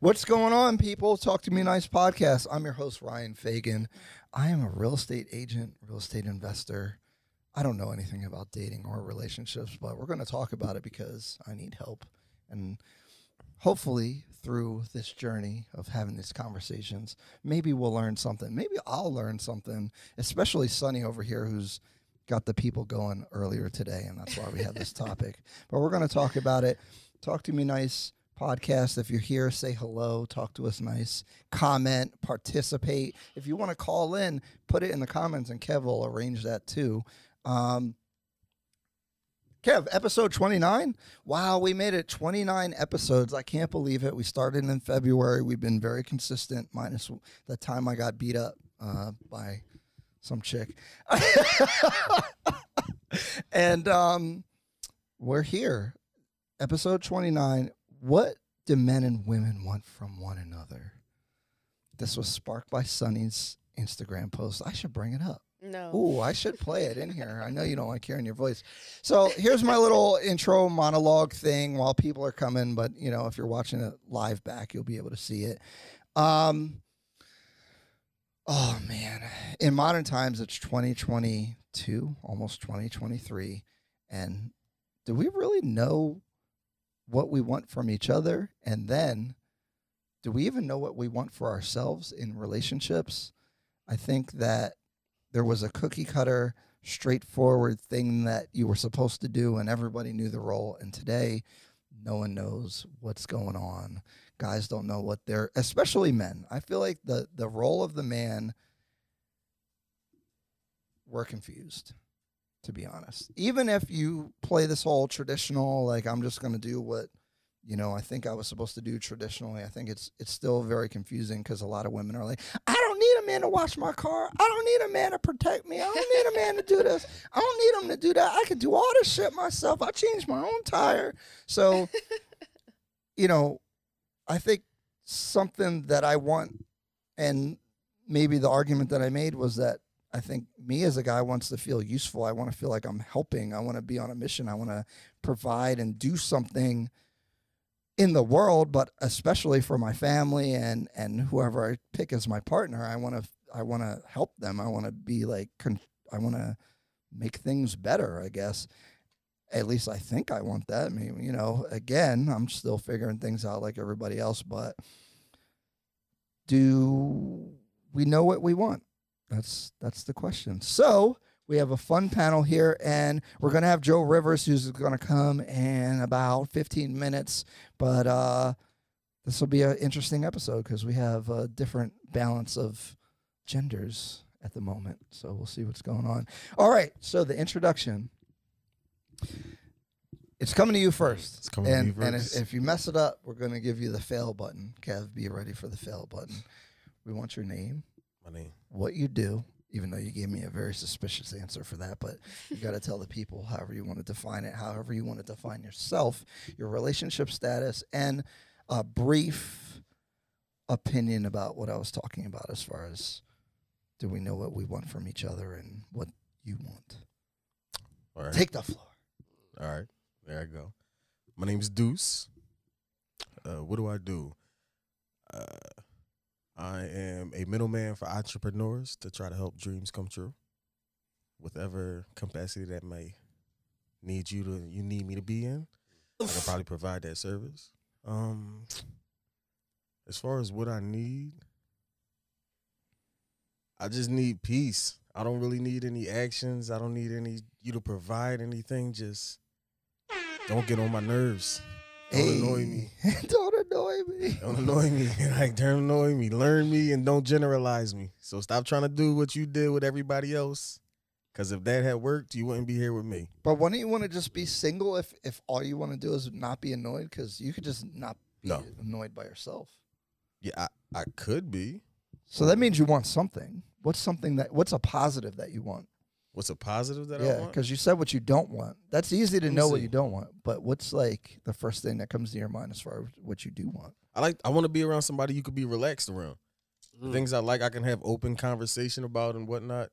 What's going on, people? Talk to Me Nice podcast. I'm your host, Ryan Fagan. I am a real estate agent, real estate investor. I don't know anything about dating or relationships, but we're going to talk about it because I need help. And hopefully, through this journey of having these conversations, maybe we'll learn something. Maybe I'll learn something, especially Sunnie over here, who's got the people going earlier today. And that's why we have this topic. But we're going to talk about it. Talk to Me Nice podcast. If you're here, say hello, talk to us nice, comment, participate. If you want to call in, put it in the comments, and Kev will arrange that too. Um, Kev, episode 29. Wow, we made it 29 episodes. I can't believe it. We started in February. We've been very consistent, minus the time I got beat up uh, by some chick. and um, we're here. Episode 29 what do men and women want from one another? This was sparked by Sunnie's Instagram post. I should bring it up. No. Ooh, I should play it in here. I know you don't like hearing your voice. So here's my little intro monologue thing while people are coming, but you know, if you're watching it live back, you'll be able to see it. Um Oh man. In modern times it's 2022, almost 2023. And do we really know what we want from each other and then do we even know what we want for ourselves in relationships? I think that there was a cookie cutter straightforward thing that you were supposed to do and everybody knew the role and today no one knows what's going on. Guys don't know what they're especially men. I feel like the the role of the man we're confused to be honest. Even if you play this whole traditional, like I'm just going to do what you know I think I was supposed to do traditionally, I think it's it's still very confusing because a lot of women are like, I don't need a man to wash my car. I don't need a man to protect me. I don't need a man to do this. I don't need him to do that. I can do all this shit myself. I change my own tire. So, you know, I think something that I want, and maybe the argument that I made was that I think me as a guy wants to feel useful. I want to feel like I'm helping. I want to be on a mission. I want to provide and do something in the world, but especially for my family and and whoever I pick as my partner. I want to I want to help them. I want to be like I want to make things better. I guess. At least I think I want that. I mean, you know, again, I'm still figuring things out like everybody else, but do we know what we want? That's that's the question. So we have a fun panel here, and we're gonna have Jo Rivers, who's gonna come in about 15 minutes. But uh, this will be an interesting episode because we have a different balance of genders at the moment. So we'll see what's going on. All right. So the introduction. It's coming to you first. It's coming and, to you And first. if, if you mess it up, we're going to give you the fail button. Kev, be ready for the fail button. We want your name, My name. what you do, even though you gave me a very suspicious answer for that, but you got to tell the people however you want to define it, however you want to define yourself, your relationship status, and a brief opinion about what I was talking about as far as do we know what we want from each other and what you want. All right. Take the floor. All right. There I go. My name's Deuce. Uh, what do I do? Uh, I am a middleman for entrepreneurs to try to help dreams come true. Whatever capacity that may need you to you need me to be in, I can probably provide that service. Um, as far as what I need, I just need peace. I don't really need any actions. I don't need any you to provide anything. Just don't get on my nerves. Don't annoy me. don't annoy me. Don't annoy me. like don't annoy me. Learn me and don't generalize me. So stop trying to do what you did with everybody else. Cause if that had worked, you wouldn't be here with me. But wouldn't you want to just be single if, if all you want to do is not be annoyed? Because you could just not be No. annoyed by yourself. Yeah, I, I could be. So that means you want something. What's something that? What's a positive that you want? What's a positive that I yeah, because you said what you don't want. That's easy to Let me know what you don't want. But what's like the first thing that comes to your mind as far as what you do want? I like I want to be around somebody you could be relaxed around. The things I like I can have open conversation about and whatnot.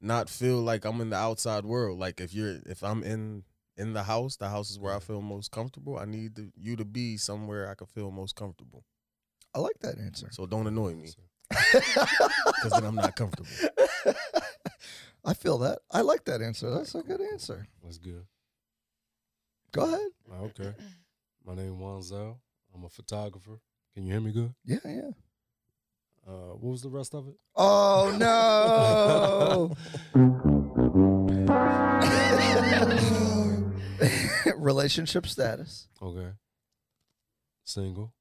Not feel like I'm in the outside world. Like if you're if I'm in in the house, the house is where I feel most comfortable. I need to, you to be somewhere I can feel most comfortable. I like that answer. So don't annoy me because then I'm not comfortable. I feel that. I like that answer. That's a good answer. That's good. Go ahead. Okay. My name is Wanzel. I'm a photographer. Can you hear me good? Yeah, yeah. Uh, what was the rest of it? Oh no. Relationship status. Okay. Single.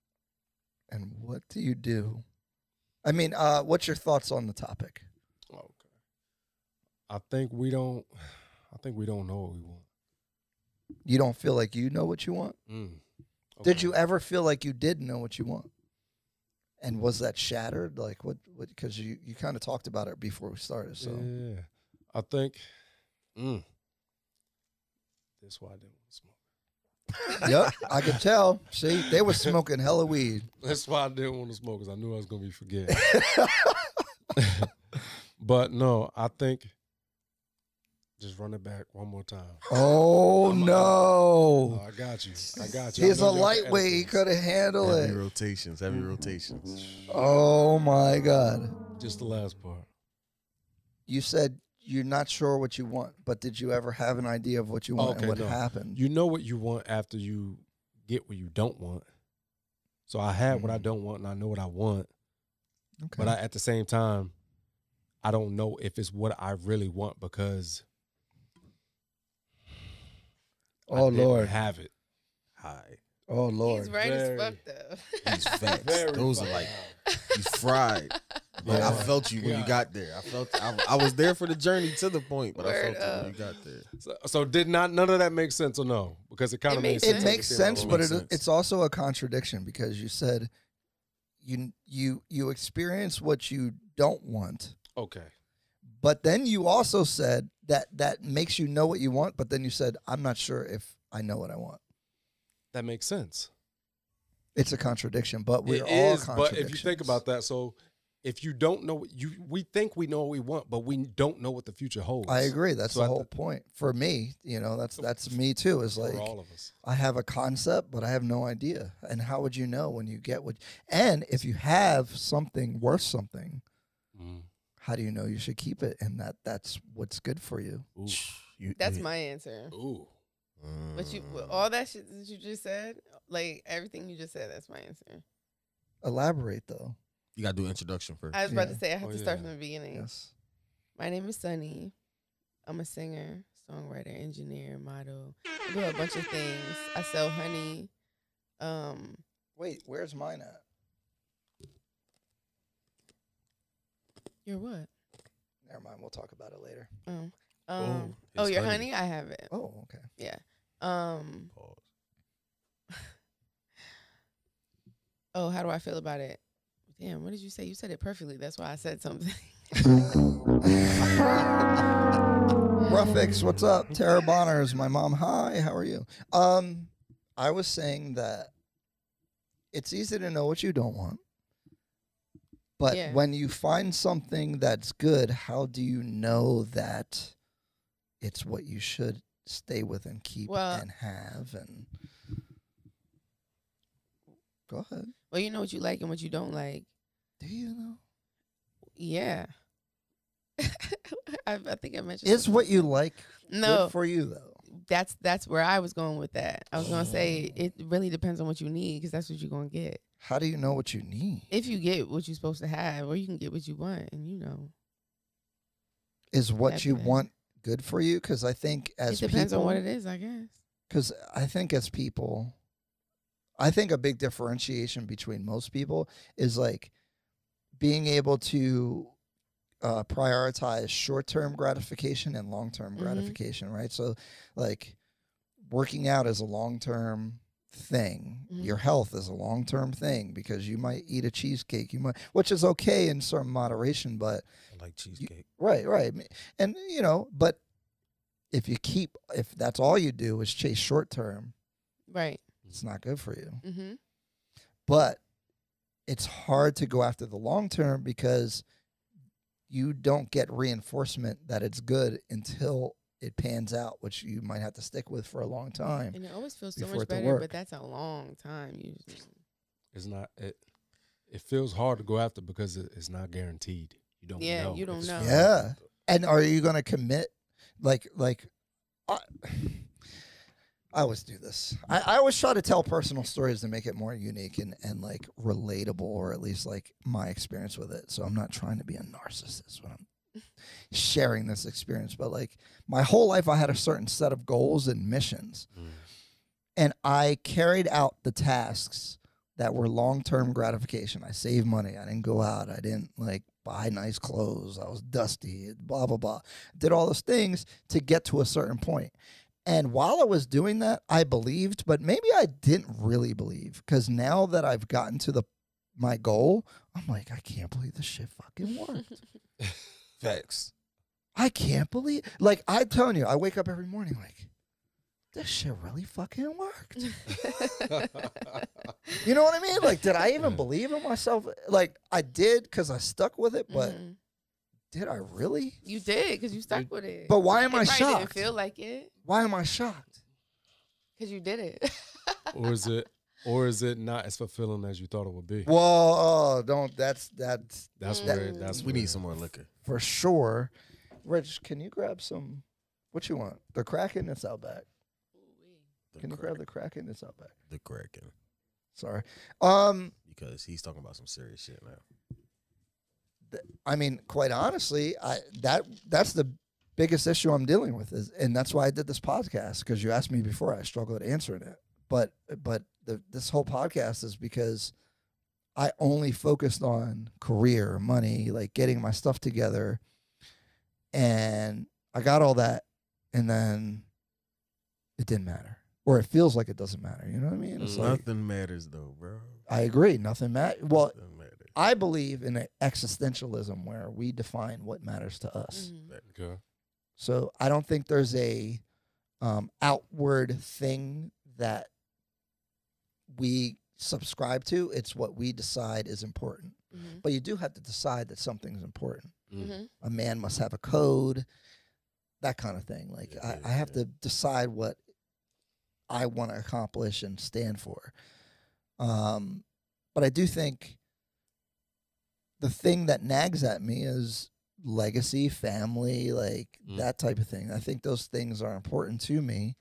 And what do you do? I mean, uh, what's your thoughts on the topic? Okay. I think we don't. I think we don't know what we want. You don't feel like you know what you want? Mm. Did you ever feel like you did know what you want? And was that shattered? Like what? What? Because you you kind of talked about it before we started. So Yeah. I think. Mm. That's why I didn't want to smoke. yep, I could tell. See, they were smoking hella weed. That's why I didn't want to smoke because I knew I was gonna be forgetting. but no, I think just run it back one more time. Oh I'm- no! Oh, I got you. I got you. I He's a lightweight. He could have handled Heavy it. Heavy rotations, heavy rotations. Oh my god! Just the last part. You said you're not sure what you want, but did you ever have an idea of what you want Okay, and what no. happened? You know what you want after you get what you don't want. So I had what I Mhm. don't want and I know what I want, okay. but I, at the same time, I don't know if it's what I really want because I oh didn't lord! have it. High. Oh lord! He's right Very- as fuck though. These facts. Very Those are like he's you fried. Like, I felt you when you got there. I felt I, I was there for the journey to the point, but I felt it up. when you got there. So, so did not none of that make sense or no? Because it kind of makes sense. it makes sense, but it, it's also a contradiction because you said you you you experience what you don't want, okay. But then you also said that that makes you know what you want, but then you said I'm not sure if I know what I want. That makes sense. It's a contradiction, but we're It all is, but if you think about that, so if you don't know what you, we think we know what we want, but we don't know what the future holds. I agree. That's So the I whole th- point for me. You know, that's that's me too. Is like all of us. I have a concept, but I have no idea. And how would you know when you get what? And if you have something worth something, Mm. How do you know you should keep it? And that that's what's good for you. Ooh. You, That's you- my answer. Ooh. But you, Mm. all that shit that you just said, like everything you just said, that's my answer. Elaborate though. you gotta do introduction first. I was about Yeah. to say I have Oh, to start yeah. from the beginning. Yes. My name is Sunnie. I'm a singer, songwriter, engineer, model. I do a bunch of things. I sell honey. Um, Wait, where's mine at? You're what? Never mind. We'll talk about it later. Um, um, Oh, oh, your honey. honey. I have it. Oh, okay. Yeah. Um. Pause. Oh, how do I feel about it? Damn, what did you say? You said it perfectly. That's why I said something. Ruffix, what's up? Tara Bonner is my mom. Hi, how are you? Um, I was saying that it's easy to know what you don't want. But Yeah. when you find something that's good, how do you know that it's what you should stay with and keep Well- and have and Go ahead. well, you know what you like and what you don't like. Do you know? Yeah. I, I think I mentioned. Is what you like no, good for you though? That's that's where I was going with that. I was gonna say Oh. it really depends on what you need because that's what you're gonna get. How do you know what you need? If you get what you're supposed to have, or you can get what you want, and you know, Is what you want good for you? Because I think as it depends people, on what it is, I guess. because I think as people, I think a big differentiation between most people is like being able to uh, prioritize short term gratification and long term Mhm. gratification, right? So, like, working out is a long term thing. Mhm. Your health is a long term thing because you might eat a cheesecake, you might, which is okay in some moderation, but I like cheesecake. Right, right. And you know, but if you keep if that's all you do is chase short term, Right. it's not good for you. Mm-hmm. But it's hard to go after the long term because you don't get reinforcement that it's good until it pans out, which you might have to stick with for a long time. And it always feels so much better, but that's a long time usually. It's not it. it feels hard to go after because it, it's not guaranteed. You don't Yeah, know. you don't It's know. Yeah. And are you going to commit? Like, like, I, I always do this. I, I always try to tell personal stories to make it more unique and, and like relatable, or at least like my experience with it. So I'm not trying to be a narcissist when I'm sharing this experience, but like my whole life, I had a certain set of goals and missions, Mm. and I carried out the tasks that were long term gratification. I saved money. I didn't go out. I didn't like buy nice clothes. I was dusty, blah, blah, blah. Did all those things to get to a certain point. And while I was doing that, I believed, but maybe I didn't really believe because now that I've gotten to the my goal, I'm like, I can't believe this shit fucking worked. Facts. I can't believe like I'm telling you, I wake up every morning like this shit really fucking worked. You know what I mean? Like, did I even believe in myself? Like, I did because I stuck with it, but Mhm. Did I really? you did because you stuck with it. But why am it I probably Didn't shocked? feel like it Why am I shocked? because you did it. or is it or is it not as fulfilling as you thought it would be? Whoa, oh, don't. That's that's That's Mm. where that's We where- need some more liquor. for sure. Rich, can you grab some? What you want? The Kraken that's out back. The Can you grab the Kraken that's out back? the Kraken? Sorry. Um, Because he's talking about some serious shit now. I mean, quite honestly, I that that's the biggest issue I'm dealing with is, and that's why I did this podcast because you asked me before. I struggled answering it, but but the, this whole podcast is because I only focused on career, money, like getting my stuff together, and I got all that, and then it didn't matter, or it feels like it doesn't matter. You know what I mean? It's Mm. like Nothing matters though, bro. I agree, nothing matters. Well, Nothing. I believe in a existentialism where we define what matters to us. Mhm. Okay. So I don't think there's a um, outward thing that we subscribe to. It's what we decide is important. Mhm. But you do have to decide that something's important. Mm. Mhm. A man must have a code, that kind of thing. Like Yeah, I, I have yeah. to decide what I want to accomplish and stand for. Um, but I do think the thing that nags at me is legacy, family, like Mm. that type of thing. I think those things are important to me.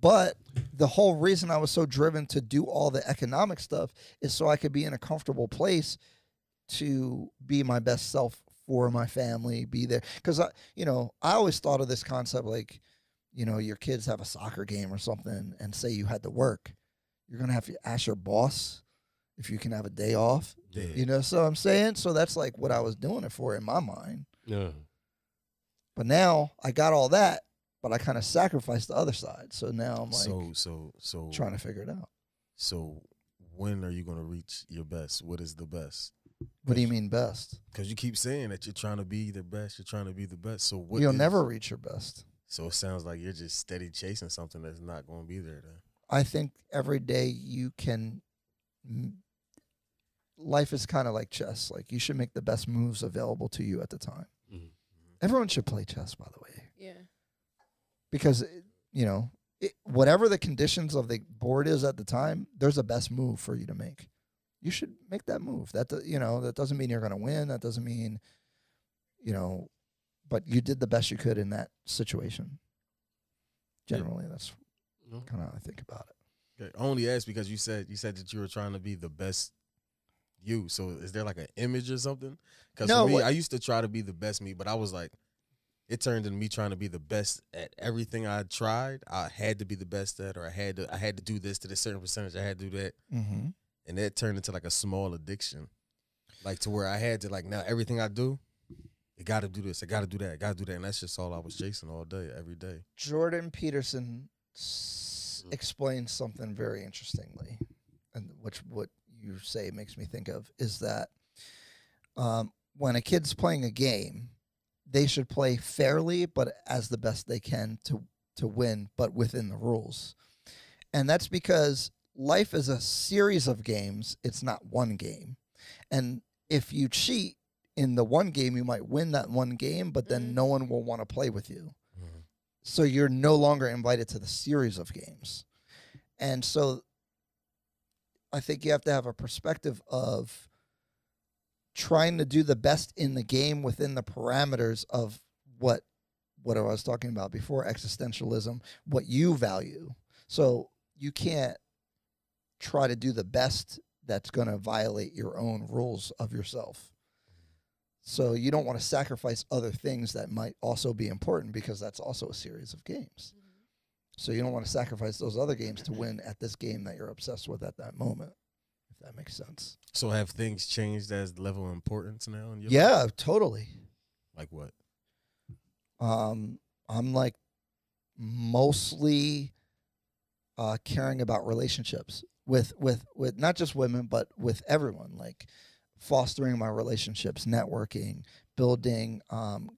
But the whole reason I was so driven to do all the economic stuff is so I could be in a comfortable place to be my best self for my family, be there. Because I, you know, I always thought of this concept like, you know, your kids have a soccer game or something, and say you had to work, you're gonna have to ask your boss if you can have a day off. Yeah. You know, so I'm saying, so that's like what I was doing it for in my mind. Yeah. But now I got all that, but I kind of sacrificed the other side. So now I'm like so so so trying to figure it out. So when are you gonna reach your best? What is the best? What do you mean best? Because you keep saying that you're trying to be the best. You're trying to be the best. So what? You'll is- never reach your best. So it sounds like you're just steady chasing something that's not going to be there. Then I think every day you can. M- Life is kind of like chess. Like you should make the best moves available to you at the time. Mhm. Everyone should play chess, by the way, Yeah. because it- you know it, whatever the conditions of the board is at the time, there's a best move for you to make. You should make that move. That do- you know that doesn't mean you're going to win. That doesn't mean, you know, but you did the best you could in that situation. Yeah. Generally, that's No. kind of how I think about it. I only asked because you said you said that you were trying to be the best you. So is there like an image or something? Because No, for me, what- I used to try to be the best me, but I was like, it turned into me trying to be the best at everything I tried. I had to be the best at, or I had to I had to do this to this certain percentage. I had to do that. Mm-hmm. and that turned into like a small addiction, like to where I had to like now everything I do, I got to do this, I got to do that, I got to do that, and that's just all I was chasing all day, every day. Jordan Peterson s- explains something very interestingly, and which what you say makes me think of is that um, when a kid's playing a game, they should play fairly, but as the best they can to to win, but within the rules. And that's because life is a series of games. It's not one game. And if you cheat in the one game, you might win that one game, but then Mhm. no one will want to play with you so you're no longer invited to the series of games and so i think you have to have a perspective of trying to do the best in the game within the parameters of what what I was talking about before existentialism, what you value. So you can't try to do the best that's going to violate your own rules of yourself. So you don't want to sacrifice other things that might also be important because that's also a series of games. So you don't want to sacrifice those other games to win at this game that you're obsessed with at that moment. If that makes sense. So have things changed as level of importance now? In your life? Yeah, totally. Like what? Um, I'm like mostly uh, caring about relationships with with with not just women, but with everyone. Like fostering my relationships, networking, building um,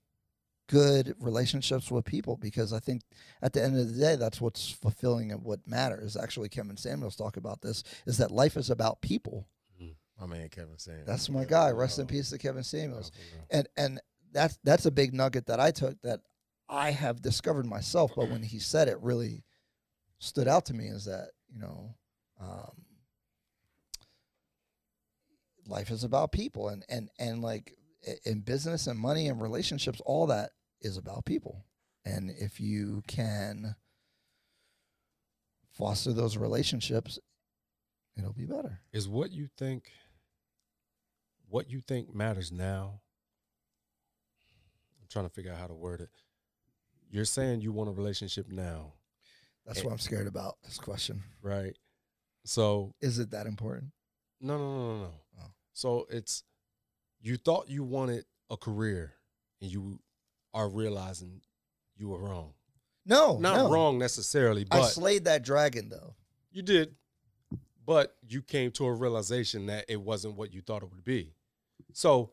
good relationships with people. Because I think at the end of the day, that's what's fulfilling and what matters. Actually, Kevin Samuels talk about this: is that life is about people. My man Kevin saying. That's my guy. Rest in peace to Kevin Samuels and and that's that's a big nugget that I took that I have discovered myself. But when he said it, really stood out to me is that you know, um, life is about people, and and and like in business and money and relationships, all that is about people. And if you can foster those relationships, it'll be better. Is what you think what you think matters now? I'm trying to figure out how to word it. You're saying you want a relationship now, That's Eh. what I'm scared about. This question right? So is it that important? no, no, no, no, no. So it's you thought you wanted a career, and you are realizing you were wrong. No, Not no. wrong necessarily, I but slayed that dragon though. you did. But you came to a realization that it wasn't what you thought it would be. So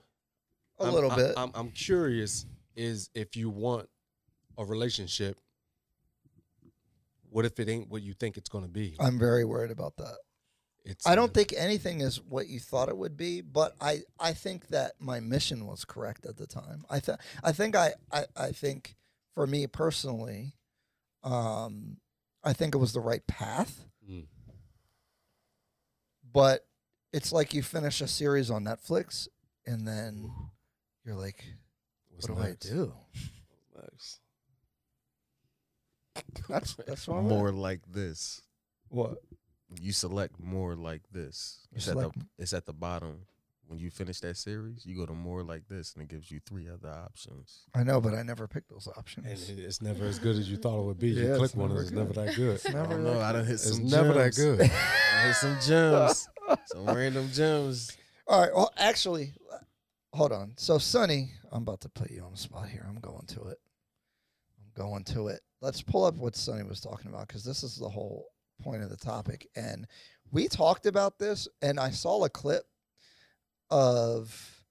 A I'm- little I- bit. I'm, I'm curious is if you want a relationship, what if it ain't what you think it's going to be? I'm very worried about that. It's I don't think anything is what you thought it would be, but I, I think that my mission was correct at the time. I th- I think I, I, I think for me personally, um, I think it was the right path. Mm. But it's like you finish a series on Netflix and then you're like, What's what do? I do? Next. That's that's what more like this. What? You select more like this. You It's at the it's at the bottom. When you finish that series, you go to more like this, and it gives you three other options. I know, but I never picked those options. And it- it's never as good as you thought it would be. You Yeah, click it's one, and never it's good. never that good. It's I never don't that know. I done hit It's some. never that gems. good. I hit some gems, some random gems. All right. Well, actually, hold on. So, Sunnie, I'm about to put you on the spot here. I'm going to it. I'm going to it. Let's pull up what Sunnie was talking about because this is the whole point of the topic. And we talked about this, and I saw a clip of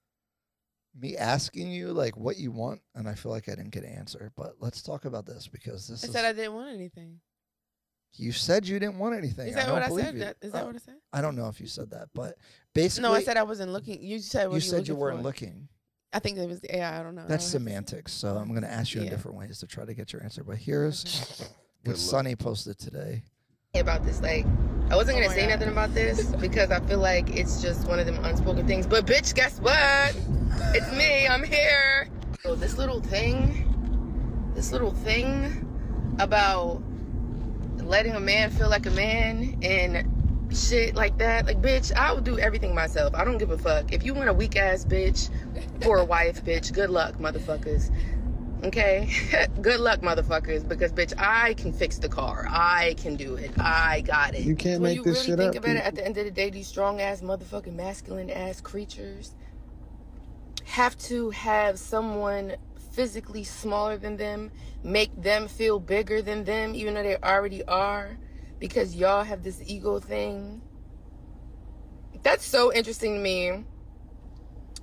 me asking you like what you want, and I feel like I didn't get an answer. But let's talk about this because this I is. said I didn't want anything. you said you didn't want anything. Is I that don't what I said? You. That, is that Uh, what I said? I don't know if you said that, but basically, No, I said I wasn't looking. You said what you said you weren't for. looking. I think it was the AI. I don't know. That's don't semantics. So I'm going to ask you in different ways to try to get your answer. But here's what Sunnie posted today. About this. Like, I wasn't Oh gonna my say God. nothing about this because I feel like it's just one of them unspoken things. But bitch, guess what? It's me. I'm here. So this little thing, this little thing about letting a man feel like a man and shit like that. Like, bitch, I would do everything myself. I don't give a fuck. If you want a weak ass bitch for a wife, bitch, good luck, motherfuckers. Okay? Good luck, motherfuckers, because bitch, I can fix the car. I can do it. I got it. You can't when make you this really shit think up, about it, at the end of the day, these strong ass, motherfucking masculine ass creatures have to have someone physically smaller than them make them feel bigger than them, even though they already are, because y'all have this ego thing. That's so interesting to me.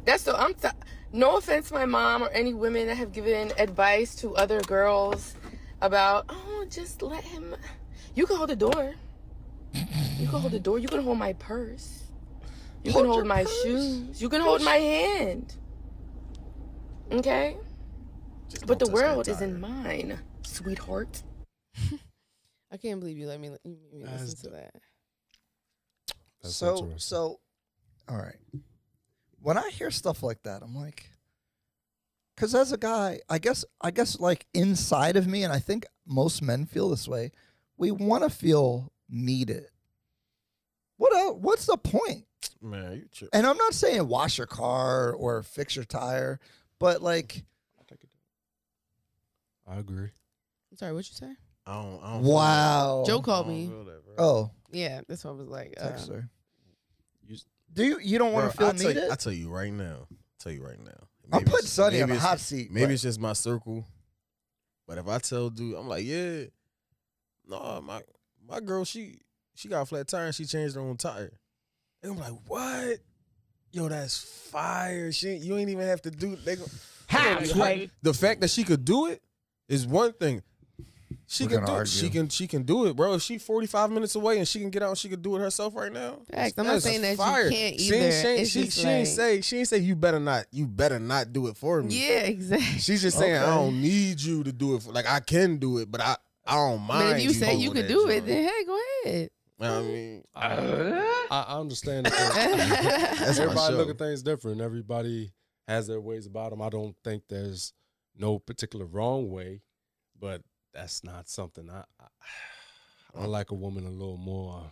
That's so I'm t- no offense to my mom or any women that have given advice to other girls about oh just let him you can hold the door. You can hold the door. You can hold my purse. You Hold can hold my purse. shoes. You can hold my hand. Okay? Just But the don't touch that world is tire. in mine, sweetheart. I can't believe you let me, you made me listen to that. That's so, so, all right. When I hear stuff like that, I'm like, because as a guy, I guess, I guess, like inside of me, and I think most men feel this way. We want to feel needed. What else? What's the point? Man, you trip. And I'm not saying wash your car or fix your tire, but like, I agree. I'm sorry, what'd you say? I don't. I don't wow. Jo called me. feel that. Oh, Yeah, that's what I was like. Uh, text her. You, Do you? You don't want to feel I tell needed? You, I tell you right now. I tell you right now. I'll put it's- Sunnie on maybe the it's- hot seat. Maybe but- it's just my circle. But if I tell dude, I'm like, yeah, no, my my girl, she she got a flat tire and she changed her own tire. And I'm like, what? Yo, that's fire. She you ain't even have to do. They go, Halfway. the fact that she could do it is one thing. She We're can do it. argue. She can she can do it, bro. If she 45 minutes away and she can get out and she can do it herself right now. Facts. I'm not saying that you can't She ain't, either. say, she, just she ain't say she ain't say you better not you better not do it for me. Yeah, exactly. She's just saying I don't need you to do it. For, like I can do it, but I I don't mind. But if you say you holding could that do it, joint. then hey, go ahead. I mean, uh, I, I understand that. That's everybody look at things different. Everybody has their ways about them. I don't think there's no particular wrong way, but that's not something I. I, I like a woman a little more.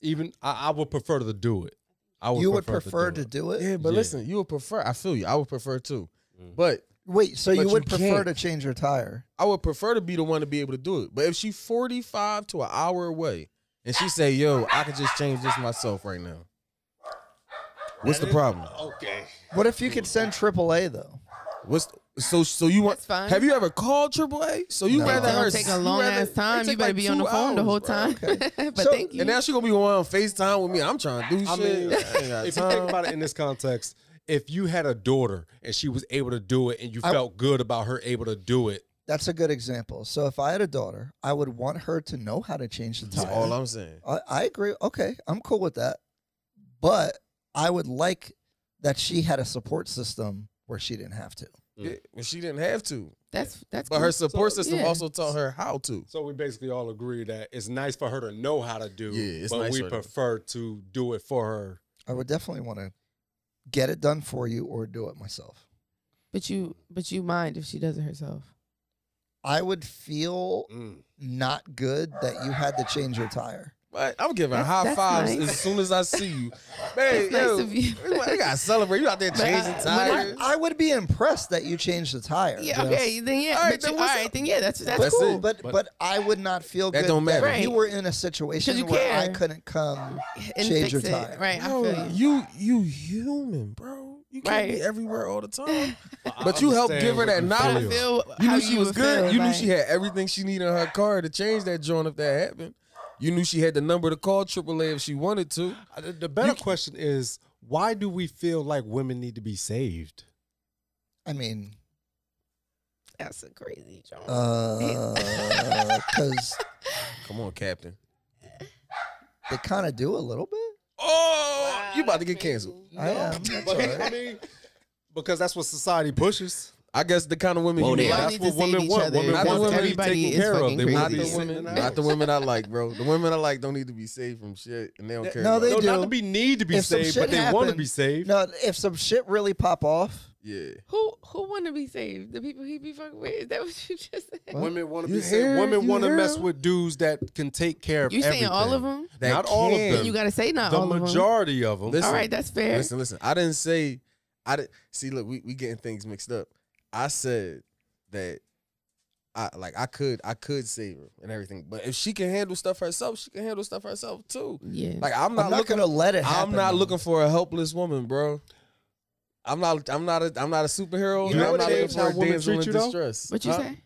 Even I, I would prefer to do it. I would you would prefer, prefer to, to do do it? yeah, but Yeah. listen, you would prefer. I feel you. I would prefer too, Mm. but Wait, so But you you would prefer can't. to change your tire? I would prefer to be the one to be able to do it. But if she 45 to an hour away and she say, "Yo, I could just change this myself right now," what's the problem? Okay. What if you could send AAA though? What's so so you want? That's fine. Have you ever called AAA? So you No. rather It's her take a long rather- ass it time. take You better like be on two the phone the whole bro. time. Okay. but So- thank you. And now she gonna be on FaceTime with me. I'm trying to do I shit. mean, I ain't got if you think time. about it in this context, if you had a daughter and she was able to do it, and you I- felt good about her able to do it, That's a good example. So if I had a daughter, I would want her to know how to change the time. That's tire. all I'm saying. I, I agree. Okay, I'm cool with that. But I would like that she had a support system where she didn't have to. Mm. Yeah, she didn't have to, that's that's but cool. her support So, system yeah. also taught her how to. So we basically all agree that it's nice for her to know how to do, Yeah, it's but nice we for to- prefer to do it for her. I would definitely want to get it done for you or do it myself. But you but you mind if she does it herself. I would feel Mm. not good that you had to change your tire. But I'm giving That's- high that's fives nice. as soon as I see you. Man, That's nice yo, of you. we gotta celebrate. You out there changing when I- tires. I would be impressed that you changed the tire. Yeah, okay, then yeah. All right, but then you, all what's right, then yeah, that's that's, That's cool. it. But, But- but I would not feel That good don't matter. that you were in a situation you where I couldn't come. And change fix your it. tire. Right, I feel you. you you human, bro. You can't be everywhere all the time. I But you helped give her that what knowledge. you feel. feel You how knew she was good. feel, you knew like- she had everything she needed in her car to change that joint if that happened. You knew she had the number to call AAA if she wanted to. Uh, The- The better question is, why do we feel like women need to be saved? I mean, That's a crazy joke. because Come on, Captain. they kind of do a little bit. Oh, you about to get canceled. I am. That's all But, I mean, because that's what society pushes. I guess the kind of women Won't you it? want. That's what women want. Women Not the want women to be everybody taken is care of. They want Not the women, not the women I like, bro. The women I like don't need to be saved from shit, and they don't care. No, about they no, it. do. not to be need to be If saved, but they want to be saved. No, if some shit really pop off, Yeah, who who want to be saved? The people he be fucking with? Is that what you just said? What? Women want to You be saved. Women want to mess with dudes that can take care of You saying everything. all of them? That Not all of them. You got to say not the all of them. The majority of them. Listen, All right, that's fair. Listen, listen. I didn't say. I didn't see. Look, we we getting things mixed up. I said that. I like I could I could save her and everything, but if she can handle stuff herself, she can handle stuff herself too. Yeah. Like I'm I'm not, not, looking. gonna let it happen. I'm not though. looking for a helpless woman, bro. I'm not. I'm not. A, I'm not a superhero. You and know I'm not looking for how a women damsel in treat you, though? distress. what you Huh? say?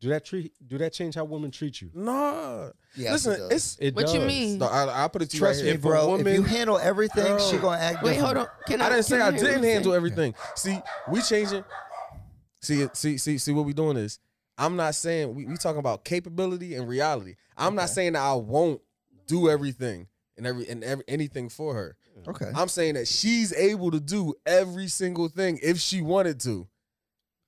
do that treat? Do that change how women treat you? Nah. Yes, it Listen, does. it's. It What you mean? No, I, I put it to you Trust right me, here. If bro. woman- if you handle everything, she gonna act. Wait, different. hold on. Can I? I didn't say can I didn't what handle everything. See, we changing. See, see, see, see. What we doing is, I'm not saying we, we talking about capability and reality. I'm not saying that I won't do everything and every and every anything for her. Okay. I'm saying that she's able to do every single thing if she wanted to,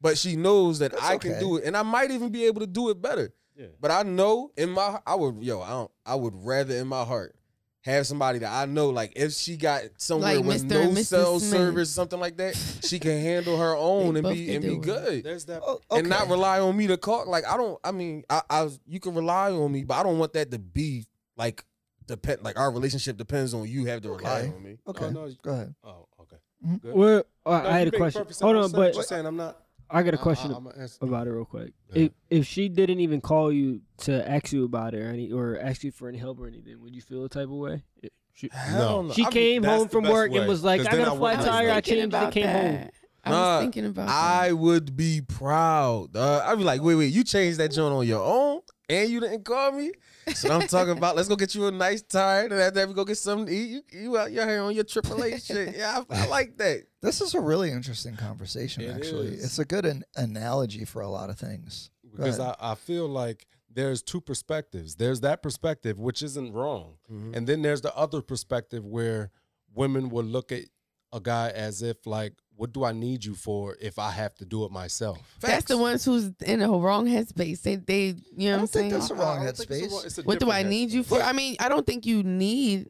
but she knows that That's I can do it, and I might even be able to do it better. Yeah. But I know in my I would yo I don't I would rather in my heart have somebody that I know, like if she got somewhere Like with Mr. no and Mrs. cell Smith. service, something like that, she can handle her own and be and be good. There's that. Oh, And not rely on me to call. Like I don't. I mean, I, I you can rely on me, but I don't want that to be like depend. Like our relationship depends on you have to rely Okay. on me. Okay, No, no, go ahead. Oh, okay. Mhm. Good. Well, uh, No, I had a question. Hold on, but you're saying I'm not. I got a question I, am gonna about it real quick. Go ahead. If if she didn't even call you to ask you about it or any or ask you for any help or anything, would you feel a type of way? She, Hell no. she I mean, came that's home from work way, and was like, "I got a flat tire. I thinking changed it, about came home." that. I Nah, was thinking about I that. would be proud. Uh, I'd be like, wait, wait, you changed that joint on your own and you didn't call me? So I'm talking about, let's go get you a nice tire. And after that, we go get something to eat. You, you out here on your AAA shit. Yeah, I, I like that. This is a really interesting conversation. It actually, is. it's a good an- analogy for a lot of things. Because. I, I feel like there's two perspectives. There's that perspective, which isn't wrong. Mm-hmm. And then there's the other perspective where women will look at a guy as if like, what do I need you for if I have to do it myself? That's the ones who's in the wrong headspace. They, they, you know what I'm don't think saying? that's the wrong I it's a headspace. it's a What do I different need you for? I mean, I don't think you need.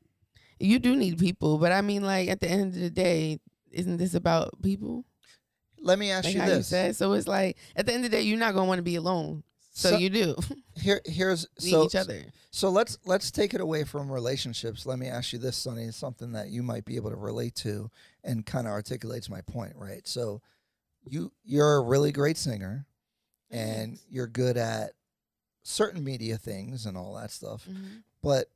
You do need people, but I mean, like at the end of the day, isn't this about people? Let me ask Like you how you this. said. So it's like at the end of the day, you're not gonna want to be alone. So, So- you do Here, here's need so each other. So let's let's take it away from relationships. Let me ask you this, Sunnie. Something that you might be able to relate to and kind of articulates my point, right? So you you're a really great singer and you're good at certain media things and all that stuff. Mhm. But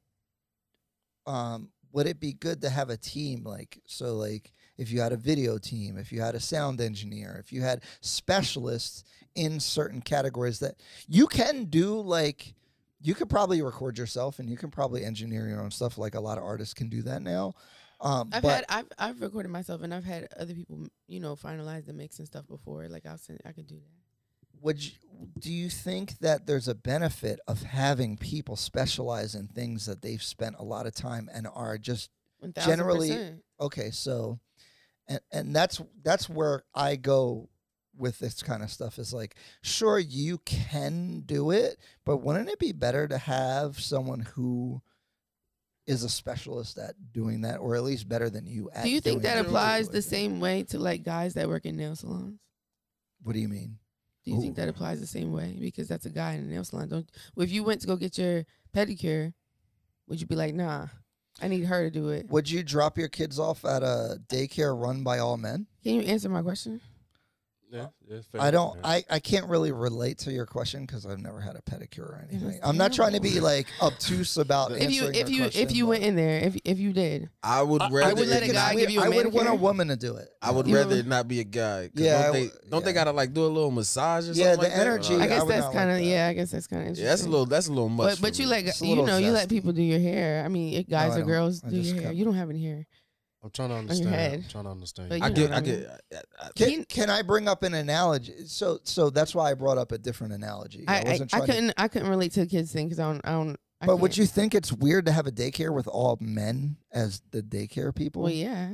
um would it be good to have a team like so like if you had a video team, if you had a sound engineer, if you had specialists in certain categories that you can do like you could probably record yourself and you can probably engineer your own stuff like a lot of artists can do that now. Um I've but had I've I've recorded myself and I've had other people you know finalize the mix and stuff before. Like I'll send I could do that. would you, do you think that there's a benefit of having people specialize in things that they've spent a lot of time and are just 1000%. Generally- okay so and and that's that's where i go with this kind of stuff is like sure you can do it but wouldn't it be better to have someone who is a specialist at doing that or at least better than you at Do you think that applies the same way to like guys that work in nail salons? what do you mean Do you think that applies the same way? Because that's a guy in a nail salon. Don't well, if you went to go get your pedicure, would you be like, nah, I need her to do it? would you drop your kids off at a daycare run by all men Can you answer my question? Yeah, yeah, I don't. I, I can't really relate to your question because I've never had a pedicure or It was anything. I'm not trying to be like obtuse about If you if your you if you went in there, if if you did, I would I- rather. I would let a because not- guy give you a I would want a woman to do it. I would You rather ever- it not be a guy. Yeah, Don't they, w- don't they gotta like do a little massage or Yeah, something the like energy- Uh, I I guess would that's kind of like that. yeah. I guess that's kind of interesting. yeah, that's a little. That's a little much. But but you me. let you little know you let people do your hair. I mean, if guys I or girls do your hair. You don't have any hair. I'm trying to understand. I'm trying to understand. But you. I you get. know I what I get. I, I, Can, Can- can I bring up an analogy? So so that's why I brought up a different analogy. I, I I, wasn't I trying to- couldn't I couldn't relate to the kids thing because I don't I don't. I but would can't. you think it's weird to have a daycare with all men as the daycare people? Well, yeah.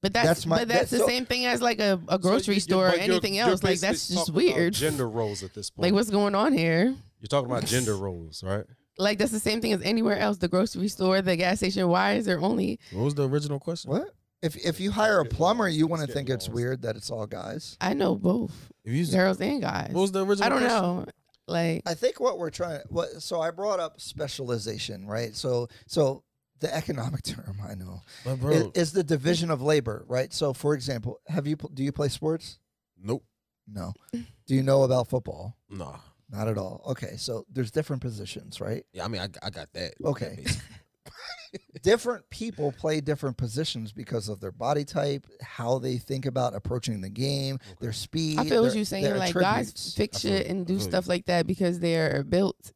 But that's, That's my- but that's that's the so- same thing as like a, a So grocery you- you- store or but you're- anything you're else. Like basically that's just talking about weird. Gender roles at this point. Like what's going on here? You're talking about gender roles, right? Like that's the same thing as anywhere else. The grocery store, the gas station. Why is there only? what was the original question? What? If if you hire a plumber, you want wouldn't think it's weird that it's all guys. I know both If you, girls and guys. what was the original? I don't question? know. Like I think what we're trying. What so I brought up specialization, right? So so the economic term I know But bro, is, the division of labor, right? So for example, have you do you play sports? nope. No. do you know about football? Nah. Not at all. Okay, so there's different positions, right? Yeah, I mean, I, I got that. Okay. basically. different people play different positions because of their body type, how they think about approaching the game, their speed. I feel what you're saying. their Like guys fix I shit and do feel stuff like that because they're built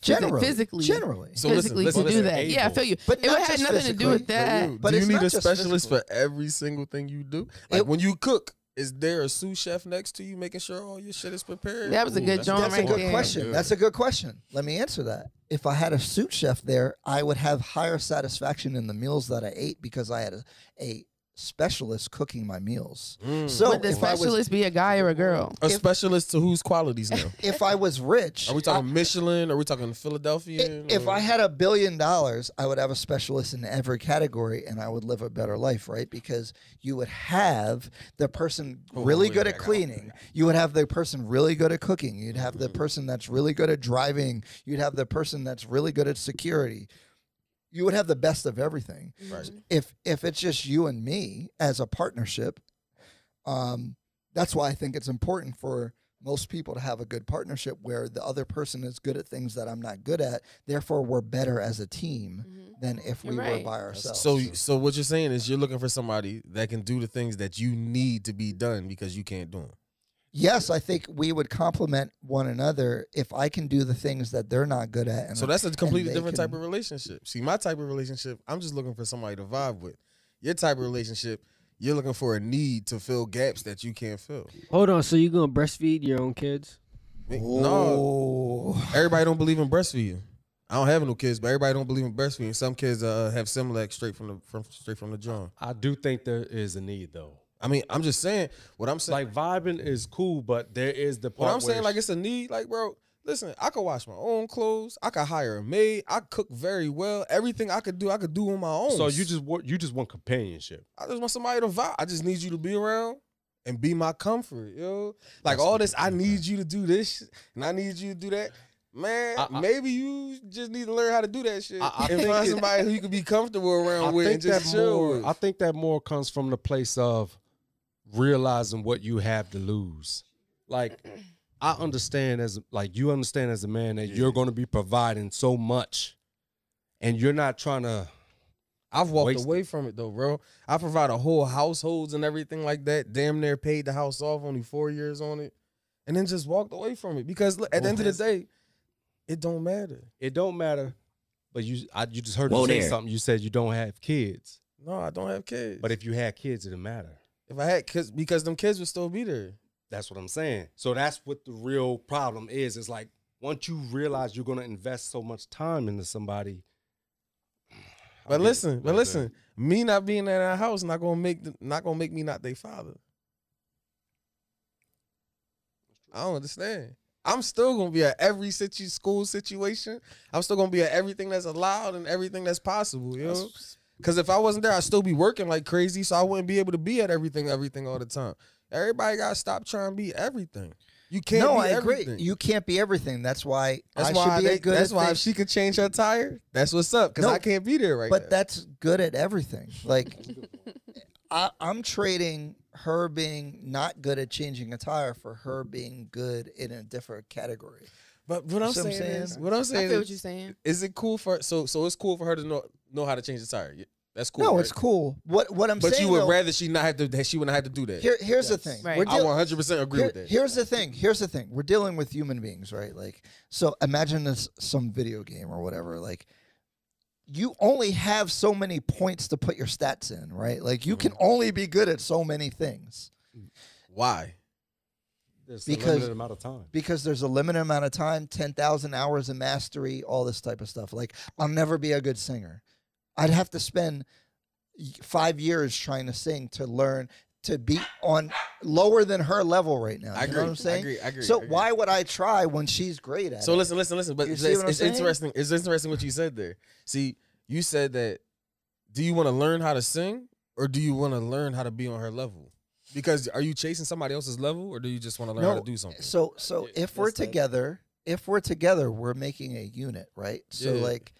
generally, physically. generally. So physically listen, to do listen, that. Yeah, I feel you. But It not had just nothing to do with physically. that. you, But do it's you need not a specialist physically. for every single thing you do? Like It- when you cook, is there a sous chef next to you making sure all your shit is prepared? That was a Ooh, good that's joint That's right a good there. question. That's a good question. Let me answer that. If I had a sous chef there, I would have higher satisfaction in the meals that I ate because I had a, a specialists cooking my meals. Mm. So Would the if I was specialist be a guy or a girl? a specialist to whose qualities now? if I was rich, Are we talking Michelin? Are we talking Philadelphia? if I had a billion dollars, I would have a specialist in every category and I would live a better life, right? Because you would have the person really wait, good I at cleaning. You would have the person really good at cooking. You'd have the person that's really good at driving. You'd have the person that's really good at security. You would have the best of everything. Right. If if it's just you and me as a partnership, um, that's why I think it's important for most people to have a good partnership where the other person is good at things that I'm not good at. Therefore, we're better as a team Mhm. than if we You're were by ourselves. so, so what you're saying is you're looking for somebody that can do the things that you need to be done because you can't do them. Yes, I think we would complement one another if I can do the things that they're not good at. And So that's a completely they different type of relationship. See, my type of relationship, I'm just looking for somebody to vibe with. Your type of relationship, you're looking for a need to fill gaps that you can't fill. Hold on. So you're gonna breastfeed your own kids? No, Oh. everybody don't believe in breastfeeding. I don't have no kids, but everybody don't believe in breastfeeding. Some kids uh, have Similac straight from the from straight from the drum. I do think there is a need though. I mean, I'm just saying what I'm saying. Like vibing is cool, but there is the part what I'm saying, like it's a need. Like, bro, listen, I could wash my own clothes. I could hire a maid. I cook very well. Everything I could do, I could do on my own. so you just want you just want companionship. I just want somebody to vibe. I just need you to be around and be my comfort, yo. Like That's all this, I need you to do this, and I need you to do that. Man, I- I- maybe you just need to learn how to do that shit I- and find somebody who you can be comfortable around I with and just chill more. I think that more comes from the place of realizing what you have to lose. Like I understand as like you understand as a man that you're going to be providing so much, and you're not trying to. I've walked wasted. away from it though, bro. I provide a whole households and everything like that. Damn near paid the house off, only four years on it, and then just walked away from it because look, at the end of the day, it don't matter. It don't matter, but you I, you just heard Whoa me say there. something. You said you don't have kids, No, I don't have kids. but if you had kids, it'd matter. If I had kids, because them kids would still be there. That's what I'm saying. So that's what the real problem is. It's like once you realize you're going to invest so much time into somebody. But I'll listen, but I'll listen, me not being in that house not gonna make the, not gonna make me not their father. I don't understand. I'm still gonna be at every situ- school situation. I'm still gonna be at everything that's allowed and everything that's possible. You know, because if I wasn't there, I'd still be working like crazy, so I wouldn't be able to be at everything, everything all the time. Everybody gotta stop trying to be everything. You can't. no, be I agree. everything. You can't be everything. That's why That's I why should be they, good. That's at why if she could change her tire, that's what's up. Because No, I can't be there right but now. that's good at everything. Like I, I'm trading her being not good at changing a tire for her being good in a different category. But what I'm See what I'm saying, is, what I'm saying, I saying feel is, what you're saying. is it cool for so so it's cool for her to know know how to change the tire? That's cool. no, right? it's cool. What what I'm But saying But you would though, rather she not have to that she wouldn't have to do that. here, here's the thing. Right. We're I 100 percent agree Here- with that. Here's the thing. Here's the thing. We're dealing with human beings, right? Like, so imagine this some video game or whatever. Like, you only have so many points to put your stats in, right? Like, you can Mm-hmm. only be good at so many things Why? There's Because- a limited amount of time. because there's a limited amount of time, ten thousand hours of mastery, all this type of stuff. Like, I'll never be a good singer. I'd have to spend five years trying to sing to learn to be on lower than her level right now. I agree. know what I'm I agree. I agree. So I agree. why would I try when she's great at So it? So listen, listen, listen. But You it's, what I'm it's interesting. It's interesting what you said there. See, you said that. Do you want to learn how to sing, or do you want to learn how to be on her level? Because are you chasing somebody else's level, or do you just want to learn how to do something? So so Yeah, if we're that's that. together, if we're together, we're making a unit, right? So Yeah. like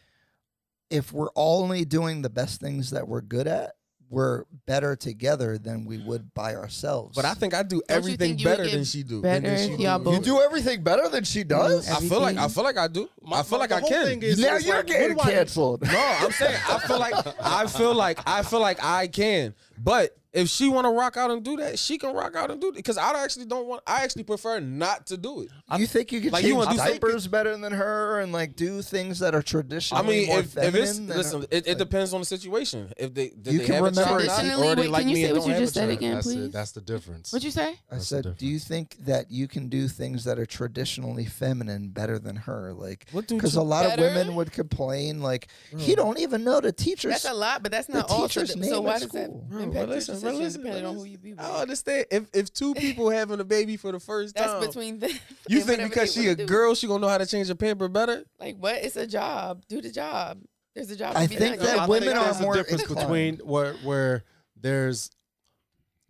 if we're only doing the best things that we're good at, we're better together than we would by ourselves. But I think I do you everything think you would better get than she do. better than she if do. y'all you both- do everything better than she does. I feel like I feel like I do. My- I feel my- like I can. thing is- now you're like, getting do I- canceled. No, I'm saying I feel like I feel like I feel like I can. But if she want to rock out and do that, she can rock out and do it. Because I actually don't want. I actually prefer not to do it. you think you could like, you change wanna do something- diapers better than her and like do things that are I traditionally mean, more if, if it's feminine listen, her? it, it Like, depends on the situation. If they did You they can have a remember- child or Traditionally, they wait, like can you me say what you just said again? that's, the, please? that's the difference. What'd you say? I That's said, do you think that you can do things that are traditionally feminine better than her? Like, What because a lot of women would complain, like, he Mm. don't even know the teacher's That's a lot, but that's not all. teacher's name so why at does that? school. Bro, impact listen, but decision listen, depending on who you be with. I understand. If if two people having a baby for the first That's time, between them. you think because they she a do. girl, she gonna know how to change a pamper better? Like what? It's a job. Do the job. There's a job. I to think done. that You I women think wanna are there's more a difference between where where there's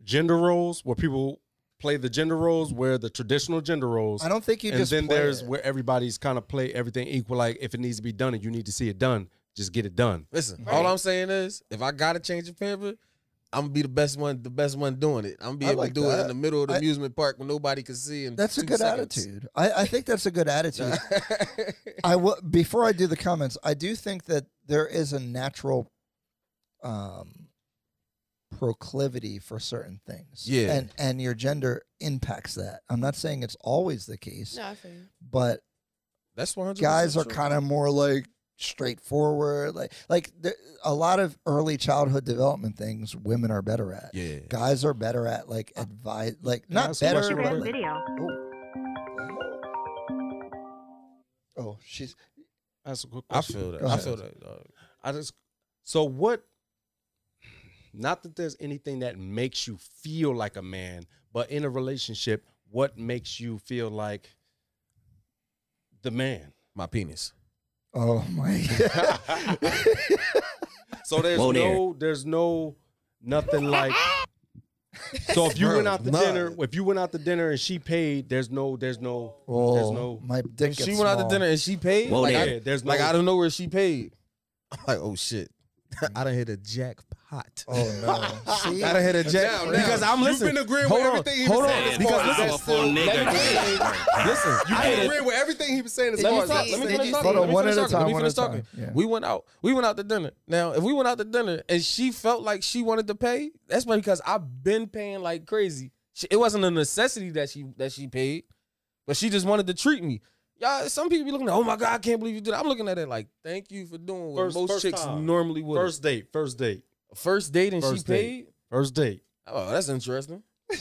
gender roles where people play the gender roles where the traditional gender roles I don't think you and just then play there's it. where everybody's kind of play everything equal like if it needs to be done and you need to see it done just get it done Listen, Right. all I'm saying is, if I gotta change a pamper, I'm gonna be the best one, the best one doing it. I'm gonna be I able like to do it in the middle of the I- amusement park when nobody can see. In That's a good seconds. attitude. I, I think that's a good attitude. I w- before I do the comments, I do think that there is a natural um, proclivity for certain things. Yeah. and and your gender impacts that. I'm not saying it's always the case, No, I feel you. but That's 100. guys are kind of more like straightforward. Like like there, a lot of early childhood development things, women are better at. yeah. Guys are better at like advise, like Can not ask better. question but like- quick? oh. oh, she's that's a good question. I feel that. I feel that. dog. I just so what not that there's anything that makes you feel like a man but in a relationship what makes you feel like the man My penis. Oh my. so there's Whoa there. no there's no nothing like so if you Bro, went out to nah. dinner if you went out to dinner and she paid there's no there's no oh, there's no my dick If gets she went out to dinner and she paid. Whoa like, there. I, yeah, there's no like I don't know where she paid. I'm like, oh shit, I don't hit a jackpot. Oh no! See, I done hit a jack Now, because now, I'm you've listening. been agreeing hold with on, everything he hold was on, saying. because That's listen, powerful nigga. listen. you I been hit agreeing with everything he was saying as Let far me as talk. see- Let me did finish talking. Let Hold me on, one finish at a talking. time, Let me finish talking. Yeah. We went out. We went out to dinner. Now, if we went out to dinner and she felt like she wanted to pay, that's why because I've been paying like crazy. She, it wasn't a necessity that she that she paid, but she just wanted to treat me. Y'all, some people be looking at, oh my god, I can't believe you did. that. I'm looking at it like, thank you for doing what First- most first chicks time. normally would. first date first date first date and First she date. paid. first date Oh, that's interesting.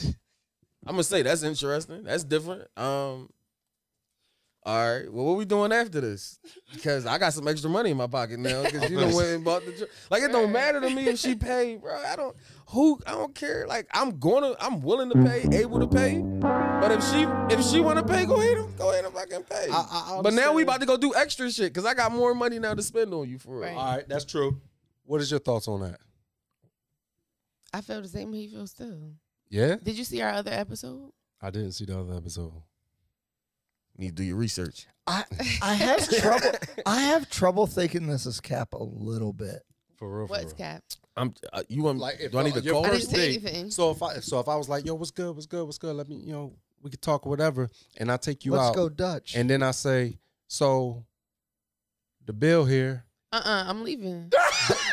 I'm gonna say that's interesting. That's different. Um. All right. Well, what we doing after this? Because I got some extra money in my pocket now. Because you know went and bought the. dr- Like it don't matter to me if she paid, bro. I don't. Who? I don't care. Like I'm gonna. I'm willing to pay. Able to pay. But if she if she want to pay, go ahead. and- Go ahead and fucking pay. I- I but now we about to go do extra shit because I got more money now to spend on you for real. Right. all right that's true what is your thoughts on that I feel the same way he feels too. yeah Did you see our other episode? I didn't see the other episode You need to do your research. I I have trouble. I have trouble thinking this is Cap a little bit. for real for What's real. cap? I'm. Uh, you want? Like, if do I need to your call I her? didn't say date. anything. So if I so if I was like, yo, what's good, what's good, what's good? Let me, you know, we could talk or whatever, and I take you out. Let's go Dutch. and then I say, so the bill here. Uh uh-uh, uh, i am leaving.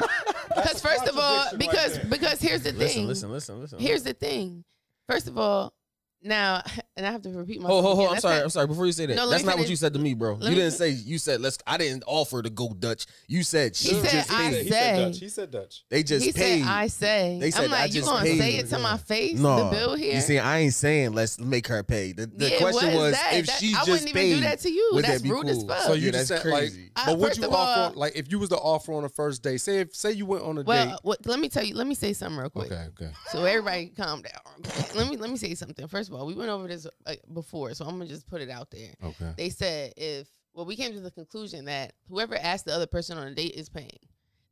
Because first of all, contradiction right because because here's the Listen, thing. listen, listen, listen. Here's the thing. First of all, now and I have to repeat myself. Hold, hold, hold. again. I'm sorry. not- I'm sorry. Before you say that, No, that's not what you said to me, bro. You didn't fin- say. You said let's. I didn't offer to go Dutch. You said she He said, just I paid. say. He said Dutch. They just he paid. said, "I say." They said, I'm "I like, you just gonna paid." say it to my face? no, the bill here. You see, I ain't saying let's make her pay. The, the Yeah, question what is was that? if That- she I just wouldn't even do that to you. would That's that be rude as fuck. So you yeah, just that's said crazy. like, but would you offer like if you was to offer on the first day? Say if say you went on a well, date. what, let me tell you. Let me say something real quick. Okay, okay. So everybody, calm down. Let me let me say something. First of all, we went over this uh, before, so I'm gonna just put it out there. Okay. They said if well, we came to the conclusion that whoever asked the other person on a date is paying.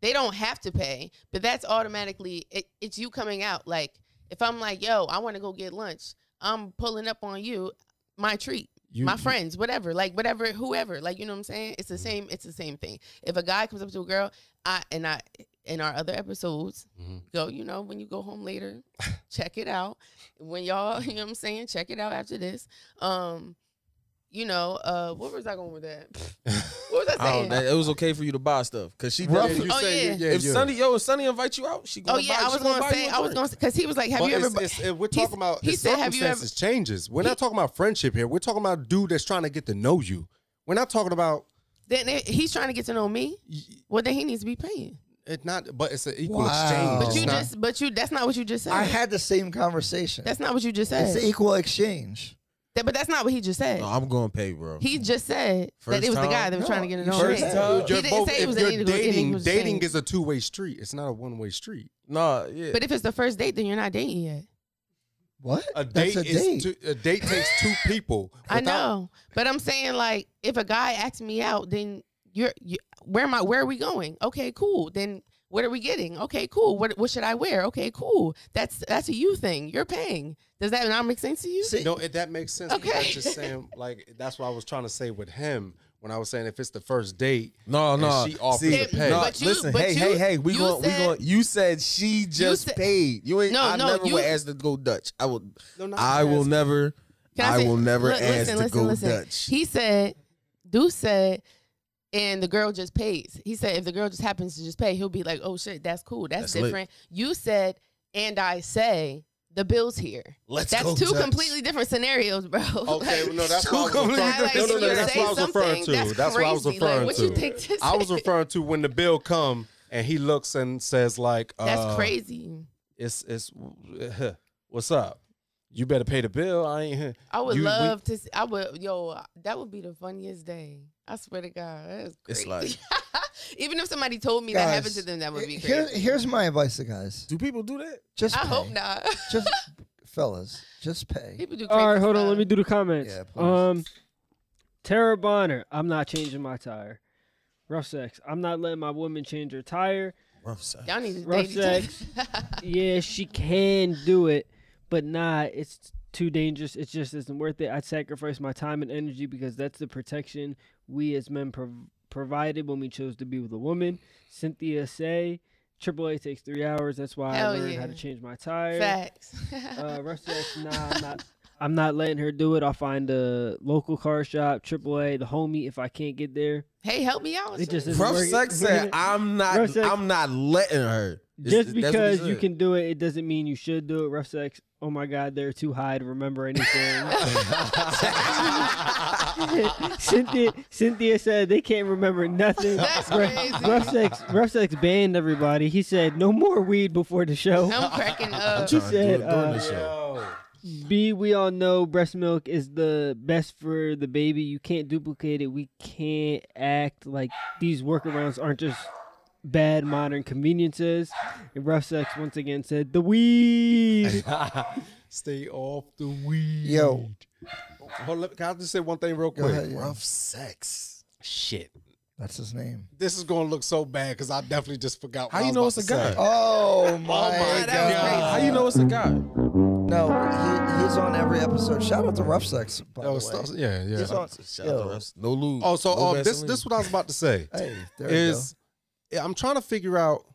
They don't have to pay, but that's automatically it, it's you coming out. Like if I'm like, yo, I want to go get lunch, I'm pulling up on you, my treat. You, my you- friends, whatever, like whatever, whoever, like you know what I'm saying. It's the same. It's the same thing. If a guy comes up to a girl, I and I in our other episodes Mhm. go. You know, when you go home later, check it out. When y'all, you know what I'm saying, check it out after this. Um, you know, uh, what was I going with that? What was I I saying? don't, that, it was okay for you to buy stuff because she. Rough- did- you Oh, say, yeah. yeah, if yeah. Sunnie, yo, if Sunnie invite you out, she oh gonna oh yeah, buy, I was gonna buy say, I was gonna say because he was like, have But you ever? it's, bu- it's, it- we're talking about he the said, have you ever- changes. We're He- not talking about friendship here. We're talking about a dude that's trying to get to know you. We're not talking about then he's trying to get to know me. Well, then he needs to be paying. It. Not, but it's an equal Wow. exchange. But It's you not- just, but you, that's not what you just said. I had the same conversation. that's not what you just said. it's said. the equal exchange. That, but that's not what he just said. No, I'm going pay, bro. he just said First that it was the time? guy that was No, trying to get it you on. first Right. time. He You're didn't both- say it if was you're illegal. Dating, was dating saying- is a two way street. It's not a one way street. no, yeah. But if it's the first date, then you're not dating yet. What? A That's date a is date. Two, a date takes two people. I Without- know, but I'm saying like, if a guy asks me out, then you're, you, where am I? Where are we going? Okay, cool. Then what are we getting? Okay, cool. What what should I wear? Okay, cool. That's that's a you thing. You're paying. Does that not make sense to you? See, No, it, that makes sense. Okay. Okay. I'm just saying, like that's what I was trying to say with him when I was saying if it's the first date. no, no. she offered See, to pay. no, But you- listen, but hey, you- hey, hey. We you going, we said- going. You said she just said- paid. You ain't. No, I no, never you- would ask to go Dutch. I will. No, not I will never. Can I, say- will never look, ask listen, to listen, go listen. Dutch. He said, Deuce said, and the girl just pays. He said if the girl just happens to just pay, he'll be like, oh shit, that's cool. That's, That's lit. different. You said, and I say, the bill's here. Let's That's two completely different scenarios, bro. Okay, no, that's Two what I was completely referring. Like, no, no, no, that's what I was referring to. That's, That's what I was referring like, what to. you think this I was referring to when the bill come and he looks and says like, uh, That's crazy. It's it's what's up? You better pay the bill. I ain't. I would you- we- love to. See, I would. Yo, that would be the funniest day. I swear to God, that is It's crazy. even if somebody told me that happened to them, that would be Here, crazy. here's my advice to guys. Do people do that? Just I pay. hope not. Just fellas, just pay. People do. All right, crazy hold on. Let me do the comments. Yeah, please. um, Tara Bonner, I'm not changing my tire. Rough sex. I'm not letting my woman change her tire. Rough sex. Y'all need to Rough date each other. Yeah, she can do it, but nah, it's too dangerous. It just isn't worth it. I'd sacrifice my time and energy because that's the protection we as men prov- provided when we chose to be with a woman. Cynthia say, AAA takes three hours. That's why Hell I learned how to change my tire. Facts. Uh, rough sex, nah, I'm not. I'm not letting her do it. I'll find a local car shop, AAA, the homie. If I can't get there, hey, help me out. It just isn't Rough working. sex said, "I'm not. Rough sex- I'm not letting her." Is- just that's what he because you can do it, it doesn't mean you should do it. Rough sex. Oh my God, they're too high to remember anything. Cynthia, Cynthia said they can't remember nothing. That's Rough- crazy. Rough sex, rough sex banned everybody. He said no more weed before the show. I'm cracking up. He Trying do it said, during uh, the show. B, we all know breast milk is the best for the baby. You can't duplicate it. We can't act like these workarounds aren't just bad modern conveniences. And rough sex once again said the weed. Stay off the weed. Yo. Hold up, can I just say one thing real Go quick? ahead, yeah. Rough sex. Shit. That's his name. This is gonna look so bad because I definitely just forgot. How what I you was know about it's a to guy? say. Oh my, my god! God. How you know it's a guy? No, he, he's on every episode. Shout out to Rough Sex. By Oh, the so- way. yeah, yeah. He's on- Shout out to yo. Russ. No lube. Oh, so no um, this Vaseline. this what I was about to say Hey, there you is yeah, I'm trying to figure out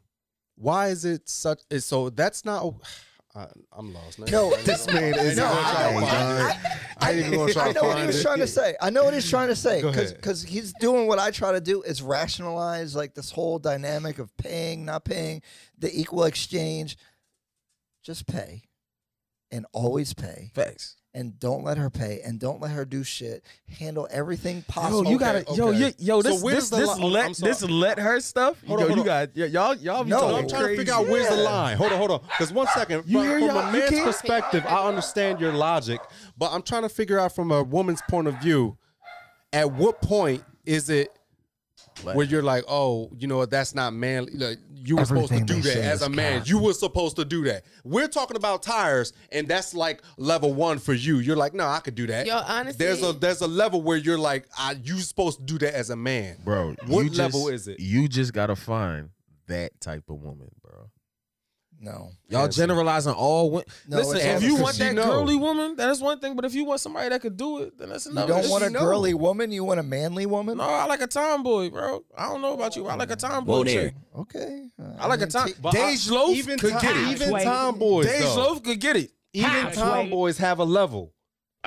why is it such. Eh, so that's not. I, I'm lost. now. No, This man is No, I guy, know, dog. I- I ain't even gonna try I know what he was trying to say. I know what he's trying to say because he's doing what I try to do is rationalize like this whole dynamic of paying, not paying, the equal exchange. Just pay, and always pay, Facts. And don't let her pay, and don't let her do shit. Handle everything possible. Yo, you Okay, gotta, yo, okay. you, yo, So this, where's this, the this li- let, this let her stuff. Hold yo, on, hold you on. got, y- y'all, y'all No, talking I'm trying to figure out where's the line. Hold on, hold on. Because one second, You from, hear from a man's perspective, I understand your logic, but I'm trying to figure out from a woman's point of view, at what point is it where you're like, oh, you know what, that's not manly. Like, you were supposed to do that as a man. cap. You were supposed to do that. We're talking about tires, and that's like level one for you. You're like, no, I could do that. Yo, honestly, there's a there's a level where you're like, I, you supposed to do that as a man. bro. What you just- level is it? You just gotta find that type of woman, bro. No, Y'all Yeah, see. generalizing all women. No, Listen, if you because want you that know. girly woman, that is one thing. But if you want somebody that could do it, then that's another. you don't want a know. girly woman. You want a manly woman. No, I like a tomboy, bro. I don't know about you. I like a tomboy chick. Okay, uh, I like a mean, tom. t- Dej Loaf even could get it. Even tomboys, Dej. Loaf could get it. Even tomboys have a level.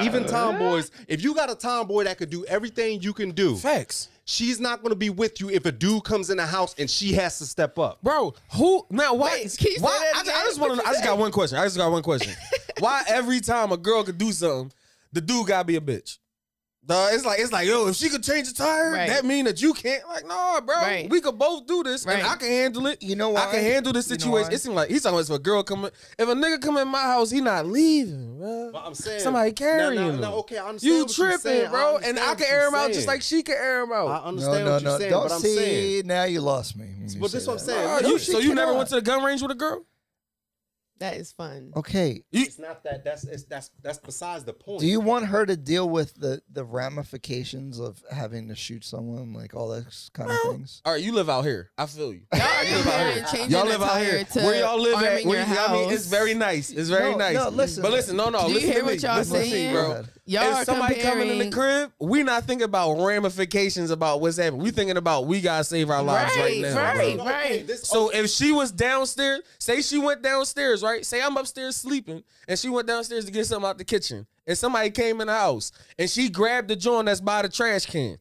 Even Uh, tomboys, if you got a tomboy that could do everything you can do, Facts. She's not going to be with you if a dude comes in the house and she has to step up. Bro, who now? Why? Wait, can you say why? that I, again? I just want to. you I just got one question. I just got one question. why every time a girl could do something, the dude gotta be a bitch? Dawg, it's like it's like yo, if she could change the tire, Right. that mean that you can't. Like, no, bro, Right. we could both do this, and I can handle it. You know why? I can handle this You know situation. why? it seems like he's talking about if a girl come, in- if a nigga come in my house, he not leaving, bro. But I'm saying Somebody carrying no, no, him. no, okay, I understand You what you're tripping, saying. bro, and understand I what can you're air him out just saying. like she can air him out. I No, understand no, what you're no. saying, Don't but I'm see. saying. Now you lost me. when you But this what I'm that. saying. Nah, No, you- so you never went to the gun range with a girl? That is fun. Okay. It's not that. That's it's, that's that's besides the point. Do you want her to deal with the the ramifications of having to shoot someone, like all those kind of things? All right, you live out here. I feel you. Y'all are You live out here. changing Y'all live out tire here. to Where y'all live at? Where your you, I mean, it's very nice. It's very No, nice. no, listen. But listen, no, no. Do you listen hear to what me. y'all listen to me, saying? Go bro. ahead. Y'all if are somebody coming in the crib, we not thinking about ramifications about what's happening. We thinking about we gotta save our lives right, Right, now. right. bro. Okay, this, So if she was downstairs, say she went downstairs, right? Say I'm upstairs sleeping, and she went downstairs to get something out the kitchen, and somebody came in the house, and she grabbed the joint that's by the trash can.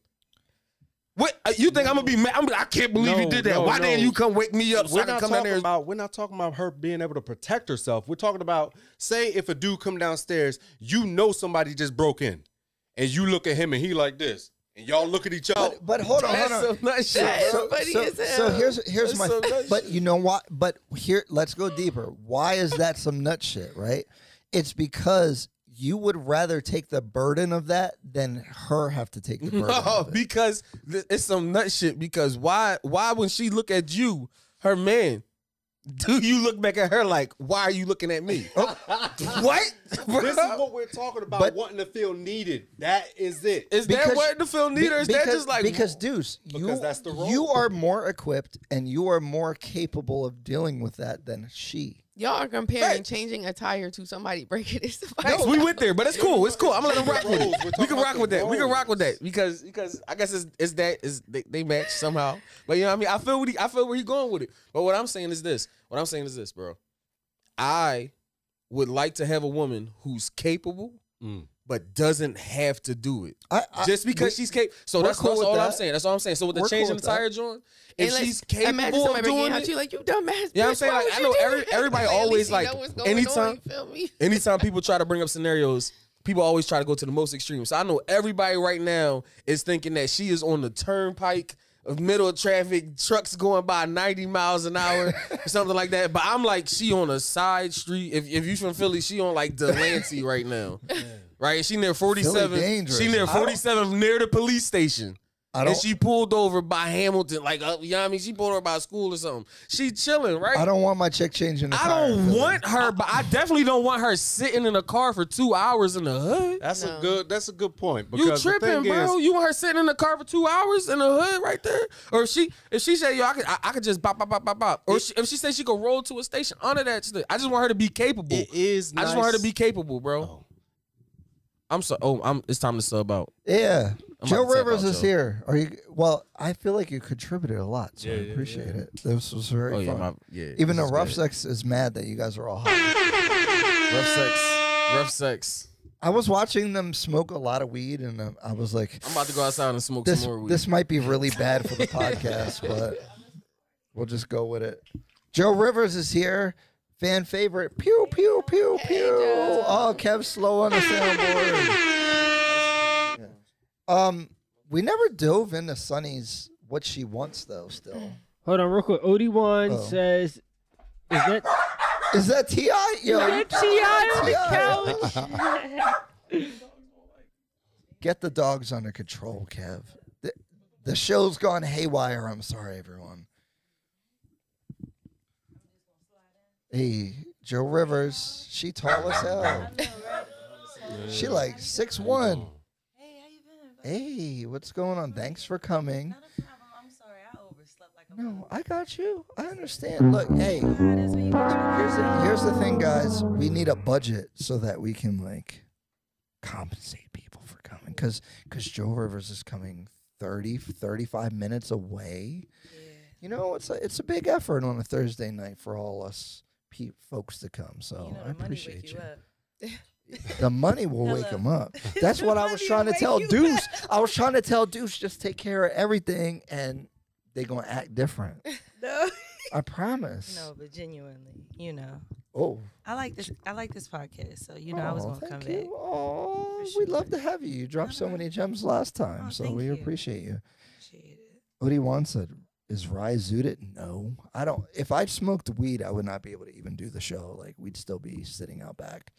What uh, you think I'm gonna be mad? I'm, I can't believe you did that. no, Why no. didn't you come wake me up so we're I can not come down talking there? about we're not talking about her being able to protect herself. We're talking about say if a dude come downstairs, you know somebody just broke in, and you look at him and he like this, and y'all look at each other. But, but hold on, That's hold on. some nut shit. That is bro. so, so here's here's That's my some nut but shit. you know what but here let's go deeper why is that some nut shit right it's because you would rather take the burden of that than her have to take the burden No, because th- it's some nut shit. Because why? Why when she look at you, her man, do you look back at her like, why are you looking at me? Oh, what? This is what we're talking about. But- wanting to feel needed. That is it. Is that Because- what the film Be- need, or is that just like because Deuce, you Because that's the role. you are more equipped and you are more capable of dealing with that than she. Y'all are comparing Right. changing a tire to somebody breaking his somebody. Yes, we went there, but it's cool. It's cool. I'm gonna let them rock with Roles. it. We're We talking can rock with that. We can rock with that because because I guess it's, it's that is they, they match somehow. But you know what I mean. I feel what he, I feel where he going with it. But what I'm saying is this. What I'm saying is this, bro. I would like to have a woman who's capable, Mm. But doesn't have to do it. I, I, Just because we- she's capable. So that's, cool that's all I'm saying. That's all I'm saying. So with the We're change cool in the tire joint, if And let's she's capable of doing it, you like you dumbass. Yeah, I'm saying, like, I know every- everybody Like, always, like, know what's going anytime- on, you feel me? anytime people try to bring up scenarios, people always try to go to the most extreme. So I know everybody right now is thinking that she is on the turnpike of middle of traffic, trucks going by 90 miles an hour or something like that. But I'm like, she on a side street. If, if you from Philly, she on like Delancey right now. Right? She near 47. dangerous. She near 47 near the police station. I And don't. she pulled over by Hamilton, like uh, you know what I mean? She pulled over by school or something. She chilling, right? I don't want my chick changing. The I don't Philly. want her, but I definitely don't want her sitting in a car for two hours in the hood. That's No. a good. That's a good point. You Because the tripping, thing bro? Is, you want her sitting in the car for two hours in the hood right there? Or if she if she say yo, I could I, I could just bop bop bop bop bop. Or if she, if she say she could roll to a station, honor that. I just want her to be capable. it is. I just want her to be capable, bro. Oh. I'm so. Oh, I'm. It's time to sub out. Yeah. I'm Jo about to tap Rivers out, is Jo. here. Are you? Well, I feel like you contributed a lot, so Yeah, I yeah, appreciate yeah. it. This was very Oh yeah, fun. my, yeah. Even this though is Rough great. Sex is mad that you guys are all hot. rough sex, rough sex. I was watching them smoke a lot of weed, and uh, I was like, I'm about to go outside and smoke this some more weed. this might be really bad for the podcast, but we'll just go with it. Jo Rivers is here. Fan favorite. Pew pew pew pew. Jo. Oh, Kev slow on the soundboard. Um, we never dove into Sunnie's what she wants though. Still, Hold on, real quick. Od1 Oh. says, "Is that is that Ti? Yo, Ti on the couch?" get the dogs under control, Kev. The, the show's gone haywire. I'm sorry, everyone. Hey, Jo Rivers, she tall as hell. She like six one. Hey, how you been? Hey, what's going on? Thanks for coming. Not a problem. I'm sorry. I overslept like a No, I got you. I understand. Look, hey. How it is when you get your here's the, here's the thing, guys. We need a budget so that we can like compensate people for coming, because because Jo Rivers is coming 30, 35 minutes away. Yeah. You know, it's a it's a big effort on a Thursday night for all us pe- folks to come. So you know, I appreciate you. you. The money will wake Hello. him up. That's what I was trying to tell Deuce. up. I was trying to tell Deuce just take care of everything, and they're gonna act different. No. I promise. no, but genuinely, you know. Oh, I like this. I like this podcast, so you know I was gonna come you. back. Oh, For we'd love to have you. You dropped so many gems last time, Oh, so we you. appreciate you. Appreciate it. Odie wants said, "Is Rye zooted?" No, I don't. If I smoked weed, I would not be able to even do the show. Like we'd still be sitting out back.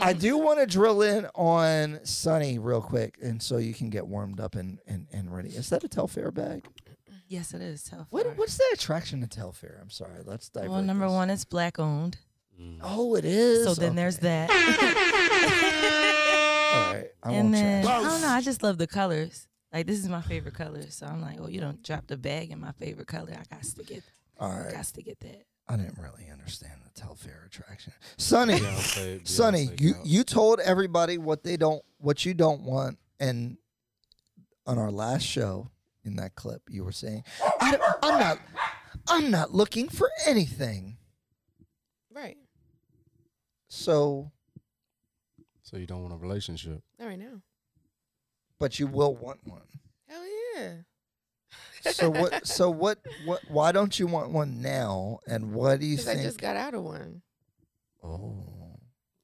I do want to drill in on Sunnie real quick, and so you can get warmed up and and, and ready. Is that a Telfar bag? Yes, it is tough. What what's the attraction to Telfar? I'm sorry. Let's dive. Well, number one, it's black owned. Mm. Oh, it is. So then there's that. All right, I and won't then trash. I don't know. I just love the colors. Like this is my favorite color. So I'm like, oh, you don't drop the bag in my favorite color. I got to get. All right, Got to get that. I didn't really understand the Telfar attraction. Sunnie, Beyonce, Sunnie, Beyonce you you told everybody what they don't, what you don't want, and on our last show in that clip, you were saying, I don't, "I'm not, I'm not looking for anything." Right. So, So you don't want a relationship. Not right now. But you will want one. Hell yeah. So what? So what? What? Why don't you want one now? And what do you Because I think? just got out of one. oh,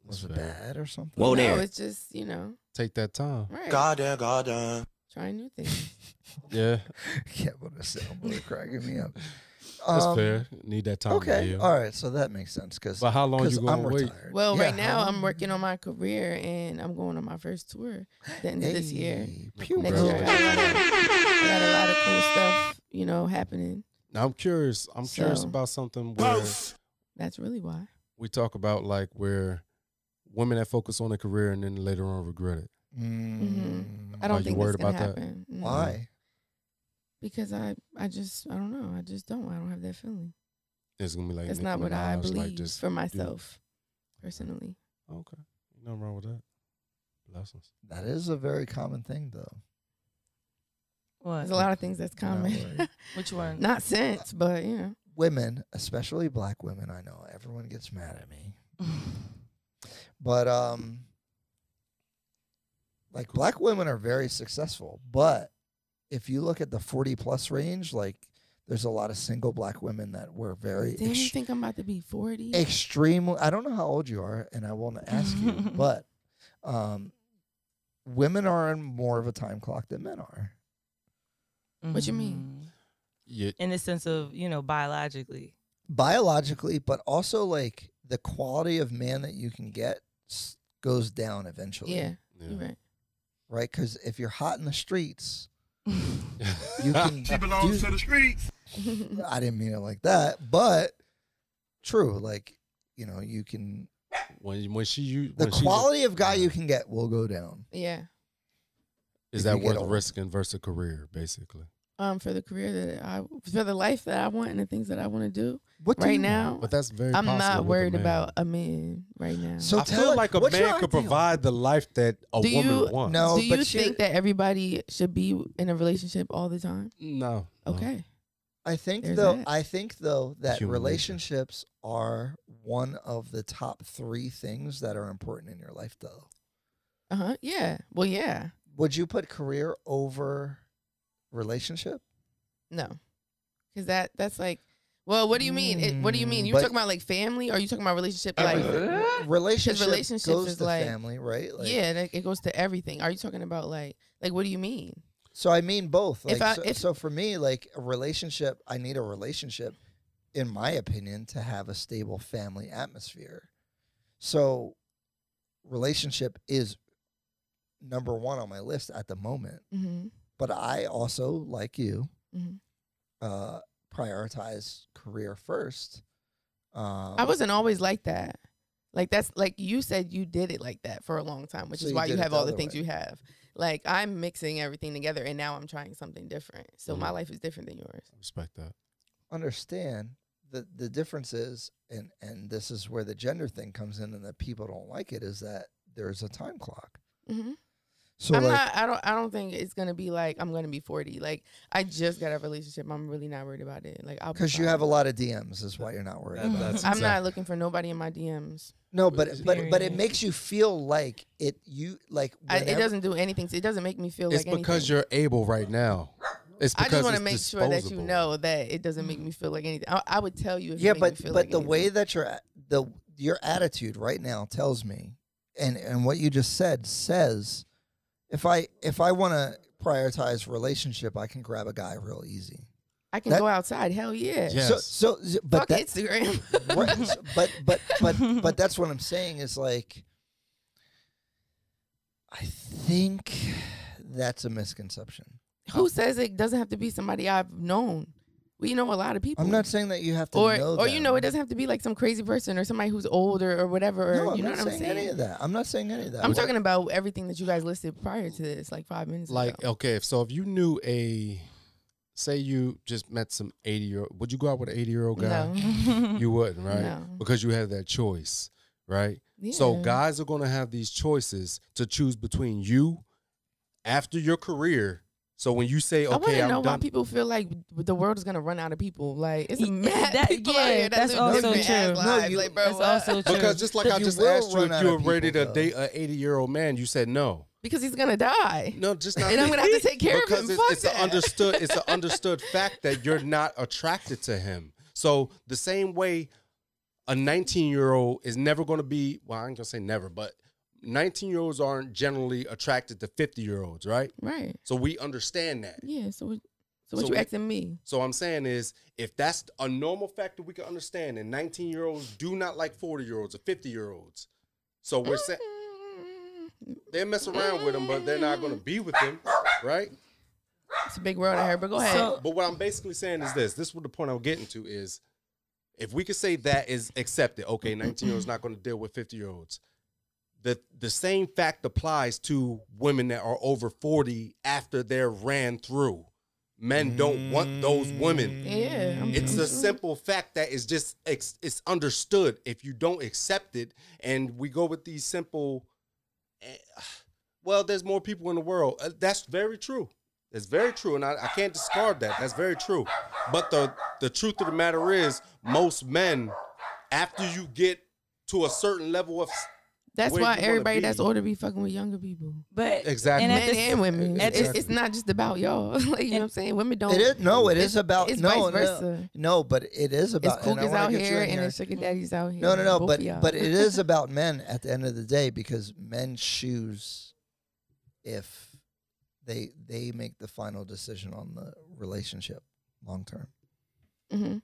was it fair. bad or something? Whoa no, there. it's just, you know, Take that time. right. Goddamn, goddamn. Trying new things. Yeah, can't put a soundboard cracking me up. That's Um, fair. Need that time to Okay, heal. all right, so that makes sense because But how long you I'm gonna wait? Well, Yeah, right now I'm working on my career and I'm going on my first tour the end of this year. Pew, Next year, bro. got, a lot of, I got a lot of cool stuff, you know, happening. Now I'm curious. I'm curious about something where That's really why. we talk about like where women that focus on their career and then later on regret it. Mm, I don't you think worried that's gonna about that? happen. Mm. Why? Because I, I just, I don't know. I just don't. I don't have that feeling. It's gonna be like it's not what I Minaj, believe like just for myself, personally. okay. Nothing wrong with that. Blessings. That is a very common thing, though. What? There's a lot of things that's common. like- Which one? Not sense, but you know. Women, especially black women, I know everyone gets mad at me, but um, like black women are very successful. But if you look at the forty plus range, like there's a lot of single black women that were very Damn, you think I'm about to be 40? extremely i don't know how old you are and i won't ask you but um women are in more of a time clock than men are What do you mean? Mhm. Yeah, In the sense of you know biologically. biologically but also like the quality of man that you can get s- goes down eventually Yeah, yeah. you're right. right because if you're hot in the streets you you can She belongs do- to the streets. i didn't mean it like that but true like you know you can when when she you the when she's a- quality of guy you can get will go down yeah. is if that worth risking versus a career basically. Um, for the career that I, for the life that I want and the things that I want to do what do right you now, want? But that's very. I'm not with a worried about a man right now. So I tell feel it- like a man could provide the life that a Do woman you- wants. No, do you but think that everybody should be in a relationship all the time? no. no. Okay. I think There's though that. I think though that Human nature. relationships are one of the top 3 things that are important in your life though. Uh huh. Yeah. Well, yeah. Would you put career over relationship? No, because that that's like, well, what do you mean? It, what do you mean? You But- talking about like family, or are you talking about relationship like? Relationship relationships goes is to like- family, right? Like, yeah, like, it goes to everything. Are you talking about like like what do you mean? So I mean both. Like If I- so, if- so for me like a relationship I need a relationship in my opinion to have a stable family atmosphere. So relationship is number 1 on my list at the moment. Mm-hmm. But I also, like you, Mhm. uh, prioritize career first. Um, I wasn't always like that. Like that's like you said you did it like that for a long time, which So is you why you have the all the things way. you have. Like I'm mixing everything together, and now I'm trying something different. So my Mhm. life is different than yours. Respect that. understand the the difference is, and and this is where the gender thing comes in, and that people don't like it is that there's a time clock. hmm So I'm like, not. I don't. I don't think it's gonna be like I'm gonna be 40. Like I just got a relationship. I'm really not worried about it. Like I'll because you have a lot of DMs, is why you're not worried. That- about that's it. I'm exact- not looking for nobody in my DMs. No, but but but it makes you feel like it. You like I, it doesn't do anything. It doesn't make me feel It's like because anything. you're able right now. It's I just want to it's make sure that you know that it doesn't make me feel like anything. I, I would tell you if yeah, it but me feel but like the way that you're at- the your attitude right now tells me, and and what you just said says, if I if I want to prioritize relationship, I can grab a guy real easy. I can That- go outside. Hell yeah. Yeah. So so but Fuck that, Instagram. right, but but but but that's what I'm saying is like I think that's a misconception. Who says it doesn't have to be somebody I've known? We know a lot of people. I'm not saying that you have to or know or you know, it doesn't have to be like some crazy person or somebody who's old or, or whatever. No, I'm you know not what I'm saying saying? any of that. I'm not saying any of that. I'm What- talking about everything that you guys listed prior to this, like five minutes ago. Like ago. okay, if so if you knew a, say you just met some eighty year old, would you go out with an eighty year old guy? No. You wouldn't, right? No. Because you have that choice, right? Yeah. So guys are going to have these choices to choose between you after your career. So when you say, okay, I want okay, to I'm know why people feel like the world is gonna run out of people. Like it's a Yeah, mad that- people yeah, out here that that's also different ass true. No, lives. you- like, bro, That's what? also true. because just like I just asked you if you were ready people, to though. date an 80 year old man, you said no. because he's gonna die. No, just not. And I'm gonna have to take care of him. because him. it's, Fuck it's an that. understood. It's an understood fact that you're not attracted to him. So the same way, a 19 year old is never going to be. Well, I'm gonna say never, but 19 year olds aren't generally attracted to 50 year olds, right? Right. So we understand that. Yeah. So what- so what So you we- asking me? So I'm saying is, if that's a normal factor we can understand, and 19 year olds do not like 40 year olds or 50 year olds. So we're saying mm. they mess around with them, but they're not going to be with them, right? It's a big world out here, but go ahead. So- But what I'm basically saying is this: this is what the point I'm getting to is, if we could say that is accepted, okay, 19 year olds not going to deal with 50 year olds. The the same fact applies to women that are over 40 after they're ran through. Men don't want those women. yeah. I'm- It's I'm a sure. simple fact that is just ex- it's understood. If you don't accept it, and we go with these simple, eh, well, there's more people in the world. Uh, That's very true. It's very true, and I, I can't discard that. That's very true. But the the truth of the matter is, most men, after you get to a certain level of That's where why you wanna everybody that's older be fucking with younger people. But Exactly. and Men the- and women. at It's, the- it's not just about y'all. like you know what I'm saying? Women don't. It is no. It it's- about it's no, vice no, versa. no. But it is about. It's and I cougars wanna out get you here in and it's sugar daddies out here. No, no, no. Both But of y'all. but it is about men at the end of the day because men choose if they they make the final decision on the relationship long term. Mhm.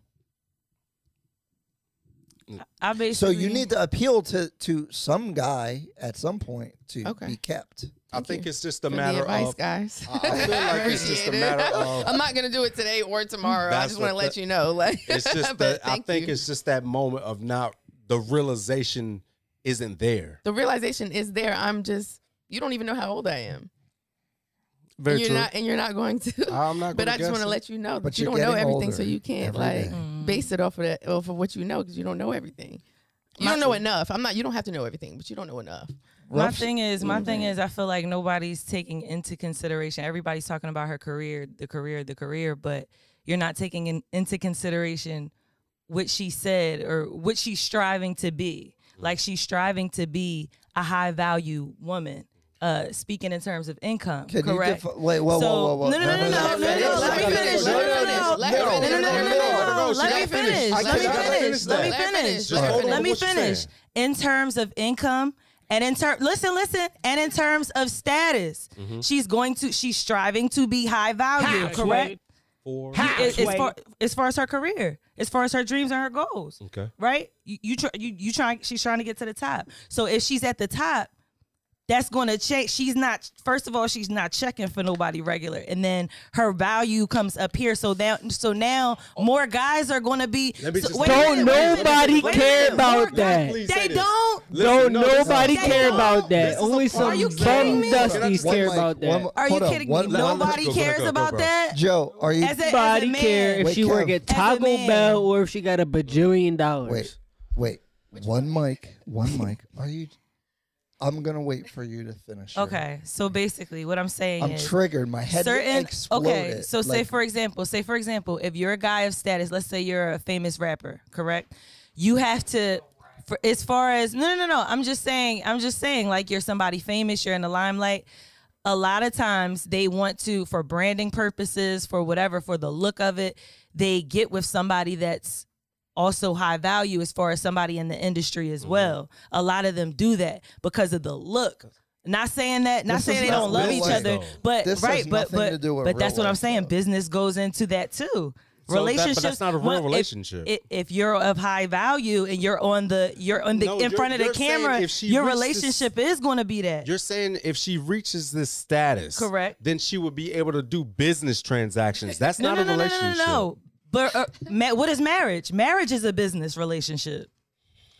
I basically So you need to appeal to to some guy at some point to Okay. be kept. I Thank think you it's just a For the matter advice, of guys. I- I feel like it's just a Appreciate it. matter of- I'm not gonna do it today or tomorrow. I That's just want to what let the- you know. Like it's just but that I thank think you. it's just that moment of not the realization isn't there. the realization is there. I'm just you don't even know how old I am. Very and you're true. not and you're not going to. I'm not. but gonna I just want to it. let you know But that you you're don't know getting everything, so older you can't every like day. Mm. base it off of that off of what you know because you don't know everything. You don't know enough. I'm not. You don't have to know everything, but you don't know enough. My Rough- thing is, my thing is, I feel like nobody's taking into consideration. Everybody's talking about her career, the career, the career, but you're not taking in, into consideration what she said or what she's striving to be. Like she's striving to be a high value woman. Uh, speaking in terms of income, Can correct? defi- wait? Whoa, So- whoa, whoa, whoa! no, no, no, no, no, Let me finish, let me finish, let me finish, let me no, finish, no, let me finish. no, no, Let me finish. Let me finish. finish Let me finish. Just hold on Let me finish. In terms of income and in terms, listen, listen, and in terms of status, Mm-hmm. she's going to, she's striving to be high value, correct? Four. As, as far as far as her career, as far as her dreams and her goals, Okay. right? You you try, you you trying, she's trying to get to the top. So if she's at the top, that's going to check. She's not. First of all, she's not checking for nobody regular, and then her value comes up here. So that, so now more guys are going to be. So- just- wait a Don't minute, wait minute, nobody care about that. They this. don't. Listen, Don't no, nobody care don't. about that. Only some Are bum dusties care mic, about that. mic. Are you kidding one- me? one- Nobody go, go, cares go, go, about that. Jo, are you? As a, Nobody care if Wait, she Kev. work at a Taco. Bell or if she got a bajillion dollars. Wait, wait. One mic, one mic. Are you? I'm gonna wait for you to finish. Okay, so basically, what I'm saying I'm is triggered. My head certain. exploded. Okay, so say for example, say for example, if you're a guy of status, let's say you're a famous rapper, correct? You have to. For, as far as no no no no, I'm just saying I'm just saying like you're somebody famous, you're in the limelight. A lot of times they want to for branding purposes, for whatever, for the look of it, they get with somebody that's also high value as far as somebody in the industry Mm-hmm. as well. A lot of them do that because of the look. Not saying that, not This saying they not don't love each life, other, though. but This right, but but to do with but that's what I'm saying. though. Business goes into that too. So that- but that's not a real well, relationship. i- If, you're of high value and you're on the you're on the No, in you're- front of the camera, if she your reached this- relationship is going to be that. You're saying if she reaches this status, Correct. then she would be able to do business transactions. That's no, not no, a no, no, no, relationship. no, no. But uh, ma- what is marriage? Marriage is a business relationship.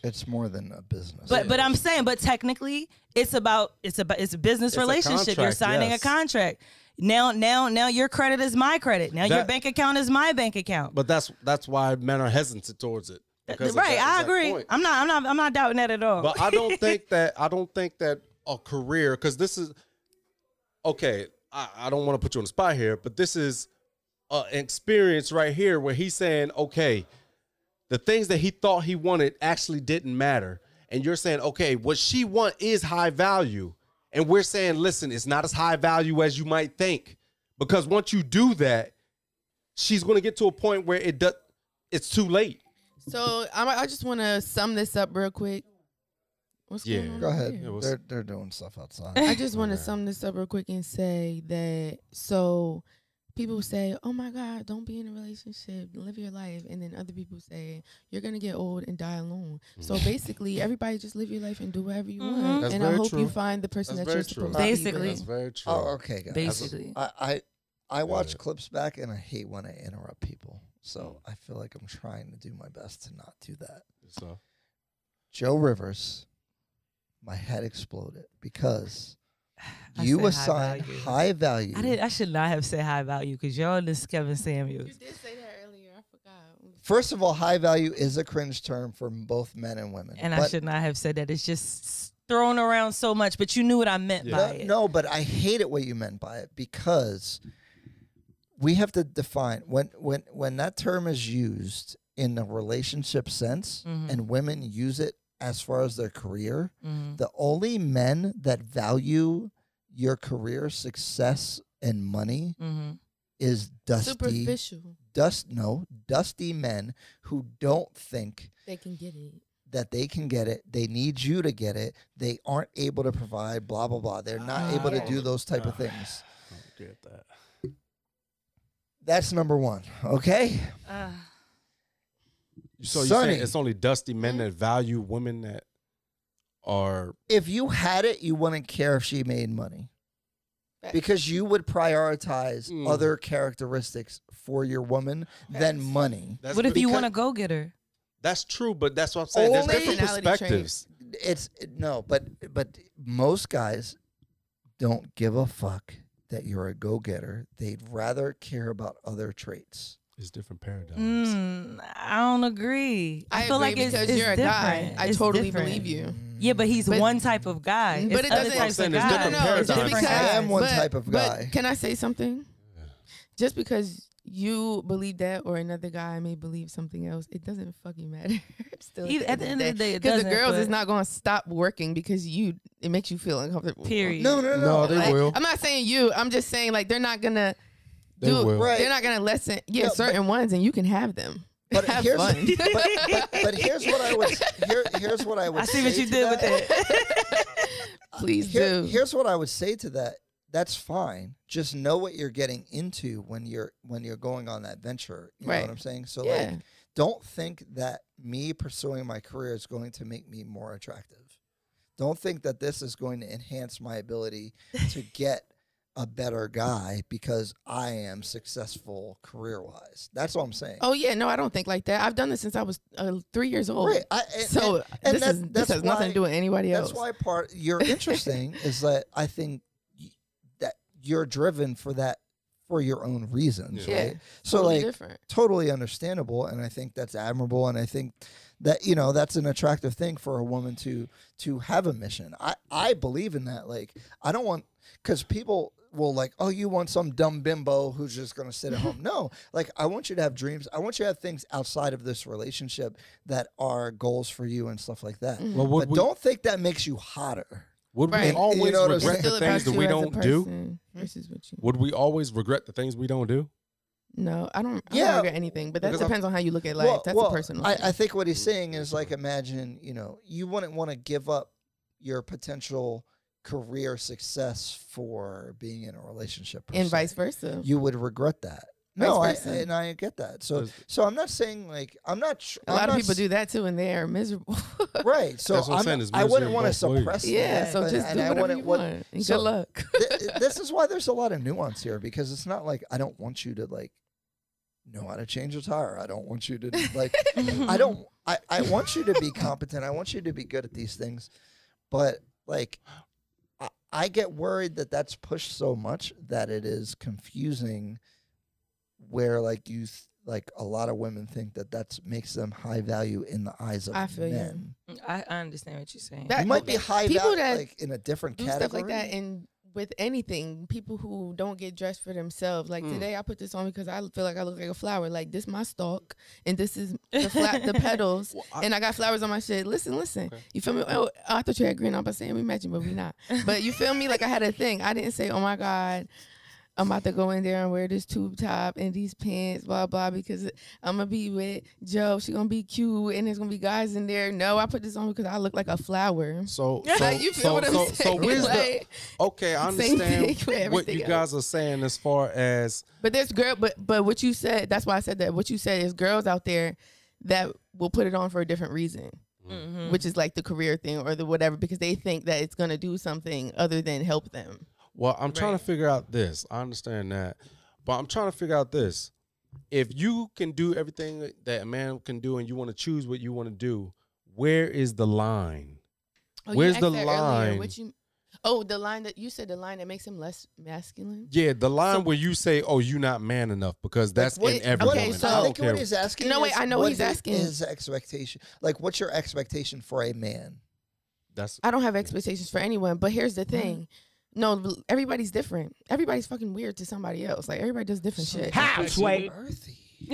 It's more than a business. But but I'm saying, but technically, it's about it's about it's a business It's a relationship. You're contract, signing yes. a contract. Now now now your credit is my credit. Now your That- bank account is my bank account. But that's that's why men are hesitant towards it. because of right, that I exact agree. point. I'm not I'm not I'm not doubting that at all. But I don't think that I don't think that a career because this is okay. I, I don't want to put you on the spot here, but this is uh, experience right here where he's saying, okay, the things that he thought he wanted actually didn't matter, and you're saying, okay, what she want is high value, and we're saying, listen, it's not as high value as you might think, because once you do that, she's going to get to a point where it does. It's too late. So I'm, I just want to sum this up real quick. What's Yeah. going on Go ahead. was- They're they're doing stuff outside. I just want to Okay. sum this up real quick and say that so people say, "Oh my God, don't be in a relationship, live your life," and then other people say, "You're gonna get old and die alone." So basically, everybody just live your life and do whatever you Mhm. want, That's and I very hope you find the person That's that you're true. supposed to be Basically. with. That's very true. Oh, okay, guys. Basically. I I, I watch Yeah. clips back and I hate when I interrupt people. So I feel like I'm trying to do my best to not do that. So. Jo Rivers, my head exploded because I you said high value. high value. I did I should not have said high value because y'all this Kevin Samuels. You Samuels. did say that earlier. I forgot. First of all, high value is a cringe term for both men and women. And I should not have said that. It's just thrown around so much, but you knew what I meant Yeah. by No, it. no, but I hate it what you meant by it because we have to define when when when that term is used in a relationship sense Mhm. and women use it as far as their career, Mhm. the only men that value your career success and money Mhm. is dusty Superficial. dust no dusty men who don't think They can get it. that they can get it. They need you to get it. They aren't able to provide blah blah blah. They're not able to do those type of things. I don't get that. That's number one. Okay. Uh, So you saying it's only dusty men that value women that are If you had it, you wouldn't care if she made money because you would prioritize Mm. other characteristics for your woman than money. that's what if you because- want to go get her? that's true, but that's what I'm saying. There's Only- different Personality traits. perspectives. It's no, but but most guys don't give a fuck that you're a go-getter. They'd rather care about other traits. It's different paradigms. Mm, I don't agree. I, I, feel agree like it's, because it's you're a guy. different. I It's totally different. believe you. Yeah, but he's But- one type of guy. But It's it doesn't- types I'm of there's guys. different no, no, paradigms. just Different because, I am one but- type of guy. But can I say something? Just because you believe that or another guy may believe something else, it doesn't fucking matter. Still, Either- at the end of the day, because the girls is not going to stop working because you. It makes you feel uncomfortable. Period. No, no, no. No, they Like, will. I'm not saying you. I'm just saying like they're not gonna They do. will. Right. They're not gonna lessen. Yeah, No, but- certain ones, and you can have them. But have here's fun. but, but, but here's what I would here, here's what I would I see what say you to did with that. that. Please Here- do. Here's what I would say to that. That's fine. Just know what you're getting into when you're when you're going on that venture. You know Right. what I'm saying? So yeah. like don't think that me pursuing my career is going to make me more attractive. Don't think that this is going to enhance my ability to get a better guy because I am successful career wise. That's what I'm saying. Oh yeah, no, I don't think like that. I've done this since I was uh, three years old. Right. I, and, So and this, that- is, this that's has nothing to do with anybody else. That's why part you're interesting is that I think that you're driven for that for your own reasons, yeah. right? So totally like different. totally understandable and I think that's admirable and I think that you know that's an attractive thing for a woman to to have a mission. I I believe in that like I don't want cuz people will like oh you want some dumb bimbo who's just going to sit at home. No, like I want you to have dreams. I want you to have things outside of this relationship that are goals for you and stuff like that. Mm-hmm. Well, But we, don't think that makes you hotter. would we Right. You always know regret the things that we don't do? versus what you. Would we always regret the things we don't do? No, I don't. I Yeah, don't regret anything, but that because I'm- depends on how you look at life. Well- That's well, a personal. I. I think what he's saying is like, imagine, you know, you wouldn't want to give up your potential career success for being in a relationship, and se. vice versa. You would regret that. Vice No, I, versa. and I get that. So, so I'm not saying like I'm not. Tr- a I'm lot of people s- do that too, and they are miserable. Right. So That's what I'm I'm saying, not- I wouldn't misery want to both ways. suppress. yeah, that, so but- just and do I whatever wouldn't you want- want. And so- good luck. Th- this is why there's a lot of nuance here because it's not like I don't want you to like know how to change a tire. I don't want you to like I don't I, I want you to be competent. I want you to be good at these things. But like I, I get worried that that's pushed so much that it is confusing where like you th- like a lot of women think that that makes them high value in the eyes of I feel you. men. Mm, I, I understand what you're saying. That- you might be high people value that like in a different do category. stuff like that and with anything people who don't get dressed for themselves. Like Mm. today i put this on because i feel like i look like a flower. Like this my stalk and this is the flat the petals Well, I- and i got flowers on my shit. Listen listen. Okay. you feel me? Oh, i thought you had green on but saying we matching but we not. But you feel me? Like i had a thing. I didn't say oh my god I'm about to go in there and wear this tube top and these pants, blah blah, because I'm gonna be with Jo. She gonna be cute, and there's gonna be guys in there. No, I put this on because I look like a flower. So, so, you feel so, what I'm so, saying? so where's the okay? I understand what you else. guys are saying as far as But there's girl, but but what you said, that's why I said that. What you said is girls out there that will put it on for a different reason, Mhm. which is like the career thing or the whatever, because they think that it's gonna do something other than help them. Well, I'm trying to figure out this. I understand that. But I'm trying to figure out this. If you can do everything that a man can do and you want to choose what you want to do, where is the line? Oh, Where's the that earlier. line? What you? Oh, the line that you said, the line that makes him less masculine. Yeah, the line So- where you say, "Oh, you're not man enough," because that's what- in every okay, woman. so- I I don't think care. what he's asking. No, wait, I know what he's asking. His expectation, like, what's your expectation for a man? That's I don't have expectations for anyone, but here's the thing. No, everybody's different. Everybody's fucking weird to somebody else. Like everybody does different shit. How, Sway?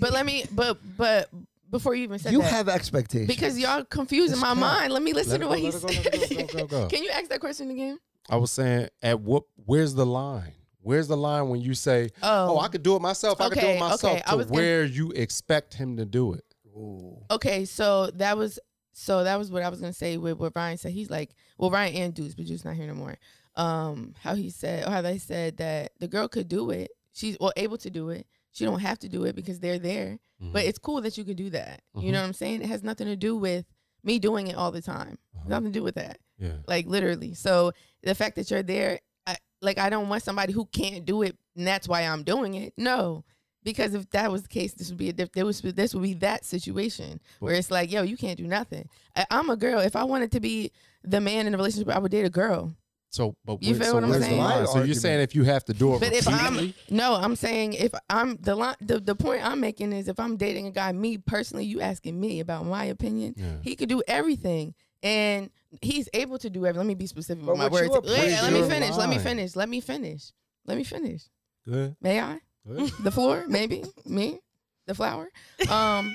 But let me, but but before you even said You that, have expectations because y'all confusing This my count. mind. Let me listen Let to what he let it go, let it go, said. Can you ask that question again? I was saying, at what? Where's the line? Where's the line when you say, Oh, "Oh, I could do it myself. I could do it myself," okay, I to was gonna- where you expect him to do it? Ooh. okay. So that was so that was what I was gonna say with what Ryan said. He's like, well, Ryan and Deuce, but Deuce not here no more. Um, how he said, or how they said that the girl could do it. She's well able to do it. She don't have to do it because they're there. But Mhm. it's cool that you can do that. You Mhm. know what I'm saying? It has nothing to do with me doing it all the time. Uh-huh. Nothing to do with that. yeah. Like literally. So the fact that you're there, I, like I don't want somebody who can't do it, and that's why I'm doing it. No, because if that was the case, this would be a diff- there was this would be that situation where it's like, yo, you can't do nothing. I, I'm a girl. If I wanted to be the man in a relationship, I would date a girl. So, but You where- feel so what I'm where's the saying? line? My So you're argument- saying if you have to do it But if I'm repeatedly, no, I'm saying if I'm the line, the, the point I'm making is if I'm dating a guy, me personally, you asking me about my opinion, Yeah. he could do everything. And he's able to do everything. Let me be specific But with my what you words. Wait, let me Your finish. Let me line. finish. Let me finish. Let me finish. good, May I? The floor, maybe me, the flower. Um,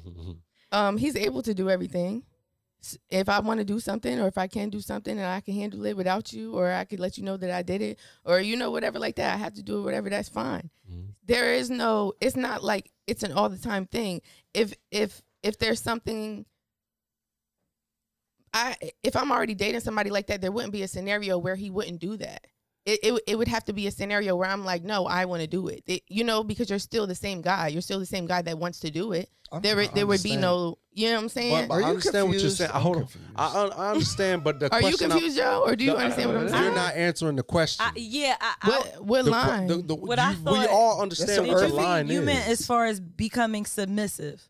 um, he's able to do everything. If I want to do something, or if I can do something, and I can handle it without you, or I could let you know that I did it, or you know whatever like that, I have to do it, whatever. That's fine. Mhm. There is no. It's not like it's an all the time thing. If if if there's something. I if I'm already dating somebody like that, there wouldn't be a scenario where he wouldn't do that. It, it, it would have to be a scenario where I'm like, no, I want to do it. It- You know, because you're still the same guy. You're still the same guy that wants to do it. I'm- There, would- there would be no, you know what I'm saying? But, Are I you understand what you're confused? saying. I'm Hold on, confused. I, I I understand, but the Are you question I'm- confused, Jo, or do you the- understand what I'm saying? You're not answering the question. I, yeah, I, I, what what The que- line? the- the- What you- I we thought- all understand what the you, line you is. meant as far as becoming submissive,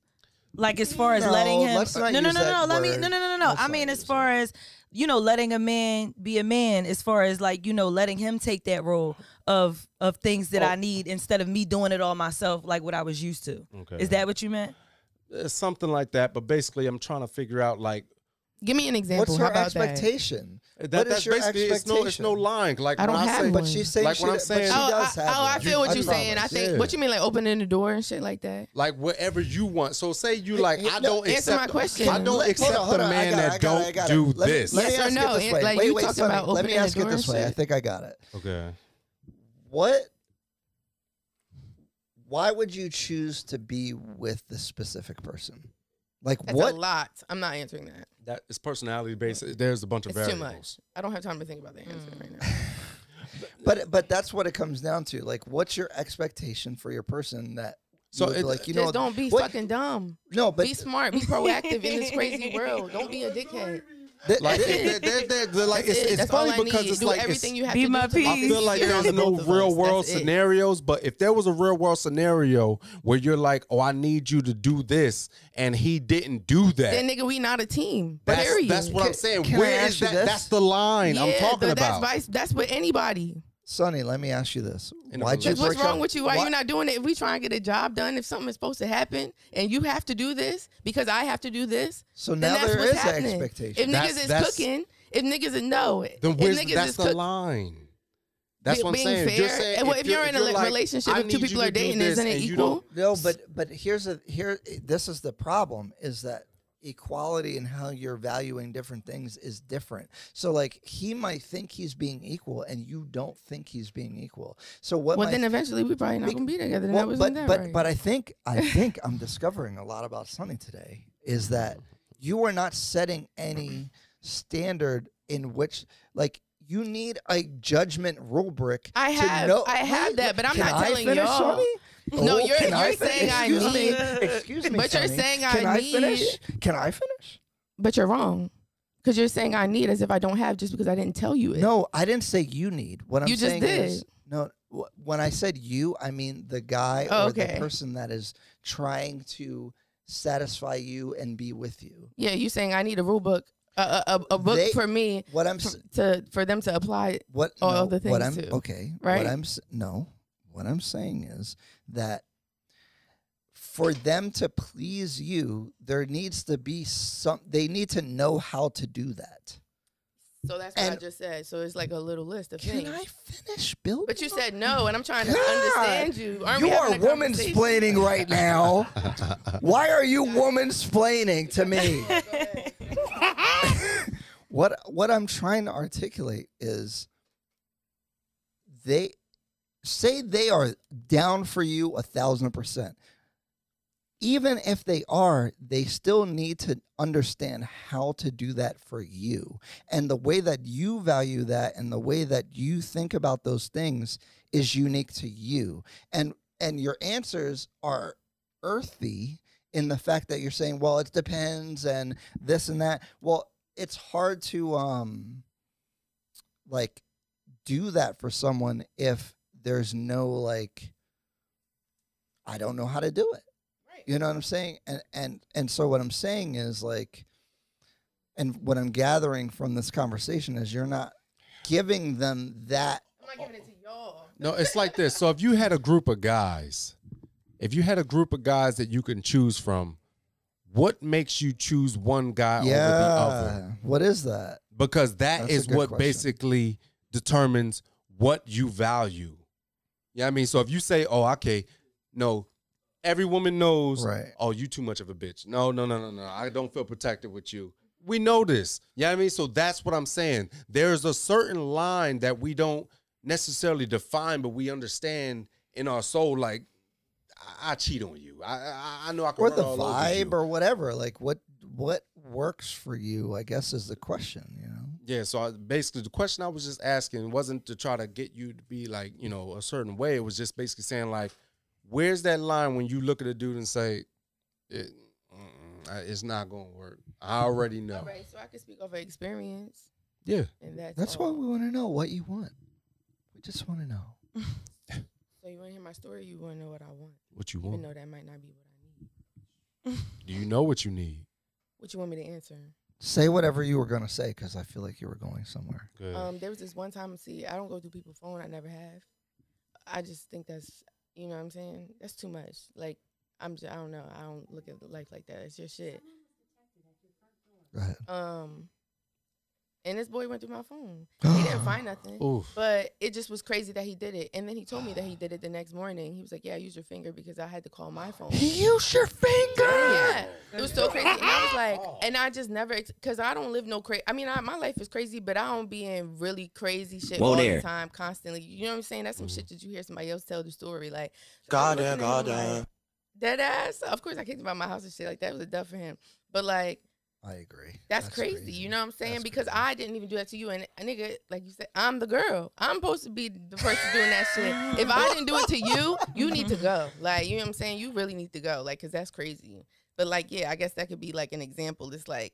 like as far as No, letting him. let's not no, no, use no, no, that no. Let me. No, no, no, no, no. I mean, as far as you know, letting a man be a man, as far as like you know, letting him take that role of of things that Oh. I need instead of me doing it all myself, like what I was used to. Okay. Is that what you meant? It's something like that? But basically, I'm trying to figure out like Give me an example. What's How her about expectation? that. What is that's your basically it's no it's no expectation? line. Like I don't I have say, one. But she's saying Like she, what I'm but saying- she Oh, does I, have oh, I one. feel what you're saying. I think Yeah. what you mean, like opening the door and shit like that. like whatever you want. So say you like I No, don't answer accept. my question. I don't accept Hold on, hold the on, I man got it, I that got it, don't do Let me- this. Let me Yes or no? it this like, wait, you wait, talking Sunnie, about let me ask it this way. I think I got it. Okay. What why would you choose to be with this specific person? Like That's what? a lot. I'm not answering that. That is personality based. There's a bunch of It's too much. I don't have time to think about the answer Mm. right now. But but that's what it comes down to. Like, what's your expectation for your person that? So you it- like you Just know, don't be what- fucking dumb. no, but be smart. Be proactive in this crazy world. Don't be a dickhead. Th- Like, th- they're, they're, they're, they're like That's it's, it. it's all funny I because need. it's Do like everything it's, you have Be to my do to peace. I feel like there's no real world That's it. scenarios, but if there was a real world scenario where you're like, "Oh, I need you to do this," and he didn't do that, Then nigga, we not a team. that's, that's what I'm saying. can I Where ask is you that? this? That's the line I'm talking but about. That's vice. That's with anybody. Sunnie, let me ask you this: Why'd you what's wrong up- with you? Why, why- you not doing it? If we try and get a job done, if something is supposed to happen and you have to do this because I have to do this, So then now that's there what's is happening. expectation. If That's- niggas is cooking, if niggas is no, then if where's, niggas that's is the cook- line. That's be- what I'm being saying. You're fair, saying well, if you're in a like, relationship I and two people are dating, isn't it equal? No, but but here's a here. This is the problem: is that equality and how you're valuing different things is different. So like he might think he's being equal, and you don't think he's being equal. So what? Well, then eventually we probably not Bec- gonna be together. Then well, that wasn't but that but right. but I think I think I'm discovering a lot about Sunnie today is that you are not setting any standard in which like you need a judgment rubric. I to have- know- I have that, but I'm can not I telling finish, y'all. Sunnie? No, Oh, you're- you're saying I excuse me, need- excuse me, But you're saying can I I finish? need- Can I finish? but you're wrong because you're saying I need as if I don't have just because I didn't tell you it. No, I didn't say you need. What I'm You just saying is did. no. When I said you, I mean the guy Oh, or okay. the person that is trying to satisfy you and be with you. Yeah, you saying I need a rule book, a a, a, book They- for me What I'm to for them to apply. what all no, the what things I'm too, okay. right? What I'm no. What I'm saying is that for them to please you, there needs to be some. They need to know how to do that. So that's what I just said. So it's like a little list of Can things. I finish, Bill? But you said no, and I'm trying to God, understand you. Aren't we you are having a woman conversation? splaining right now. Why are you woman splaining to me? What what I'm trying to articulate is they say they are down for you a thousand percent. Even if they are, they still need to understand how to do that for you. And the way that you value that and the way that you think about those things is unique to you. And and your answers are earthy in the fact that you're saying, well, it depends and this and that. Well, it's hard to um like do that for someone if there's no like I don't know how to do it. Right. You know what I'm saying? And and and so what I'm saying is like and what I'm gathering from this conversation is you're not giving them that I'm not giving it to y'all. No, it's like this. So if you had a group of guys, if you had a group of guys that you can choose from, what makes you choose one guy over the other? yeah. What is that? Because that That's is what question. basically determines what you value. Yeah, I mean, so if you say, "Oh, okay, no," every woman knows, Right. "Oh, you too much of a bitch." No, no, no, no, no. I don't feel protected with you. We know this. Yeah, I mean, so that's what I'm saying. There's a certain line that we don't necessarily define, but we understand in our soul. Like, I, I cheat on you. I, I, I know I can. Or run the all over vibe you. or whatever. Like what what works for you, I guess is the question, you know. Yeah, so I, basically the question I was just asking wasn't to try to get you to be like, you know, a certain way. It was just basically saying like, where's that line when you look at a dude and say, it, it's not going to work. I mm-hmm. already know. All right, so I can speak over experience, Yeah. and that's That's all. what we want to know, what you want. We just want to know. So you want to hear my story? You want to know what I want, What you want. even want? though that might not be what I need. Do you know what you need? What you want me to answer? Say whatever you were going to say cuz I feel like you were going somewhere. Good. Um, there was this one time. See, I don't go through people's phone. I never have. I just think that's, you know, what I'm saying that's too much. Like, I'm, just, I don't know. I don't look at life like that. It's your shit. Go ahead. Um, and this boy went through my phone. He didn't find nothing. Oof. But it just was crazy that he did it. And then he told me that he did it the next morning. He was like, Yeah, I used your finger because I had to call my phone. He used your finger. Yeah. It was so crazy, and I was like, oh. and I just never, because I don't live no crazy. I mean, I, my life is crazy, but I don't be in really crazy shit Whoa all there. the time, constantly. You know what I'm saying? That's some shit that you hear somebody else tell the story, like, God I'm damn, God damn. like, Dead ass. Of course, I kicked him out my house and shit like that. Was a duff for him, but like. I agree. That's, crazy. You know what I'm saying? That's because crazy. I didn't even do that to you. And a nigga, like you said, I'm the girl. I'm supposed to be the person doing that shit. If I didn't do it to you, you need to go. Like, you know what I'm saying? You really need to go. Like, cause that's crazy. But like, yeah, I guess that could be like an example. It's like,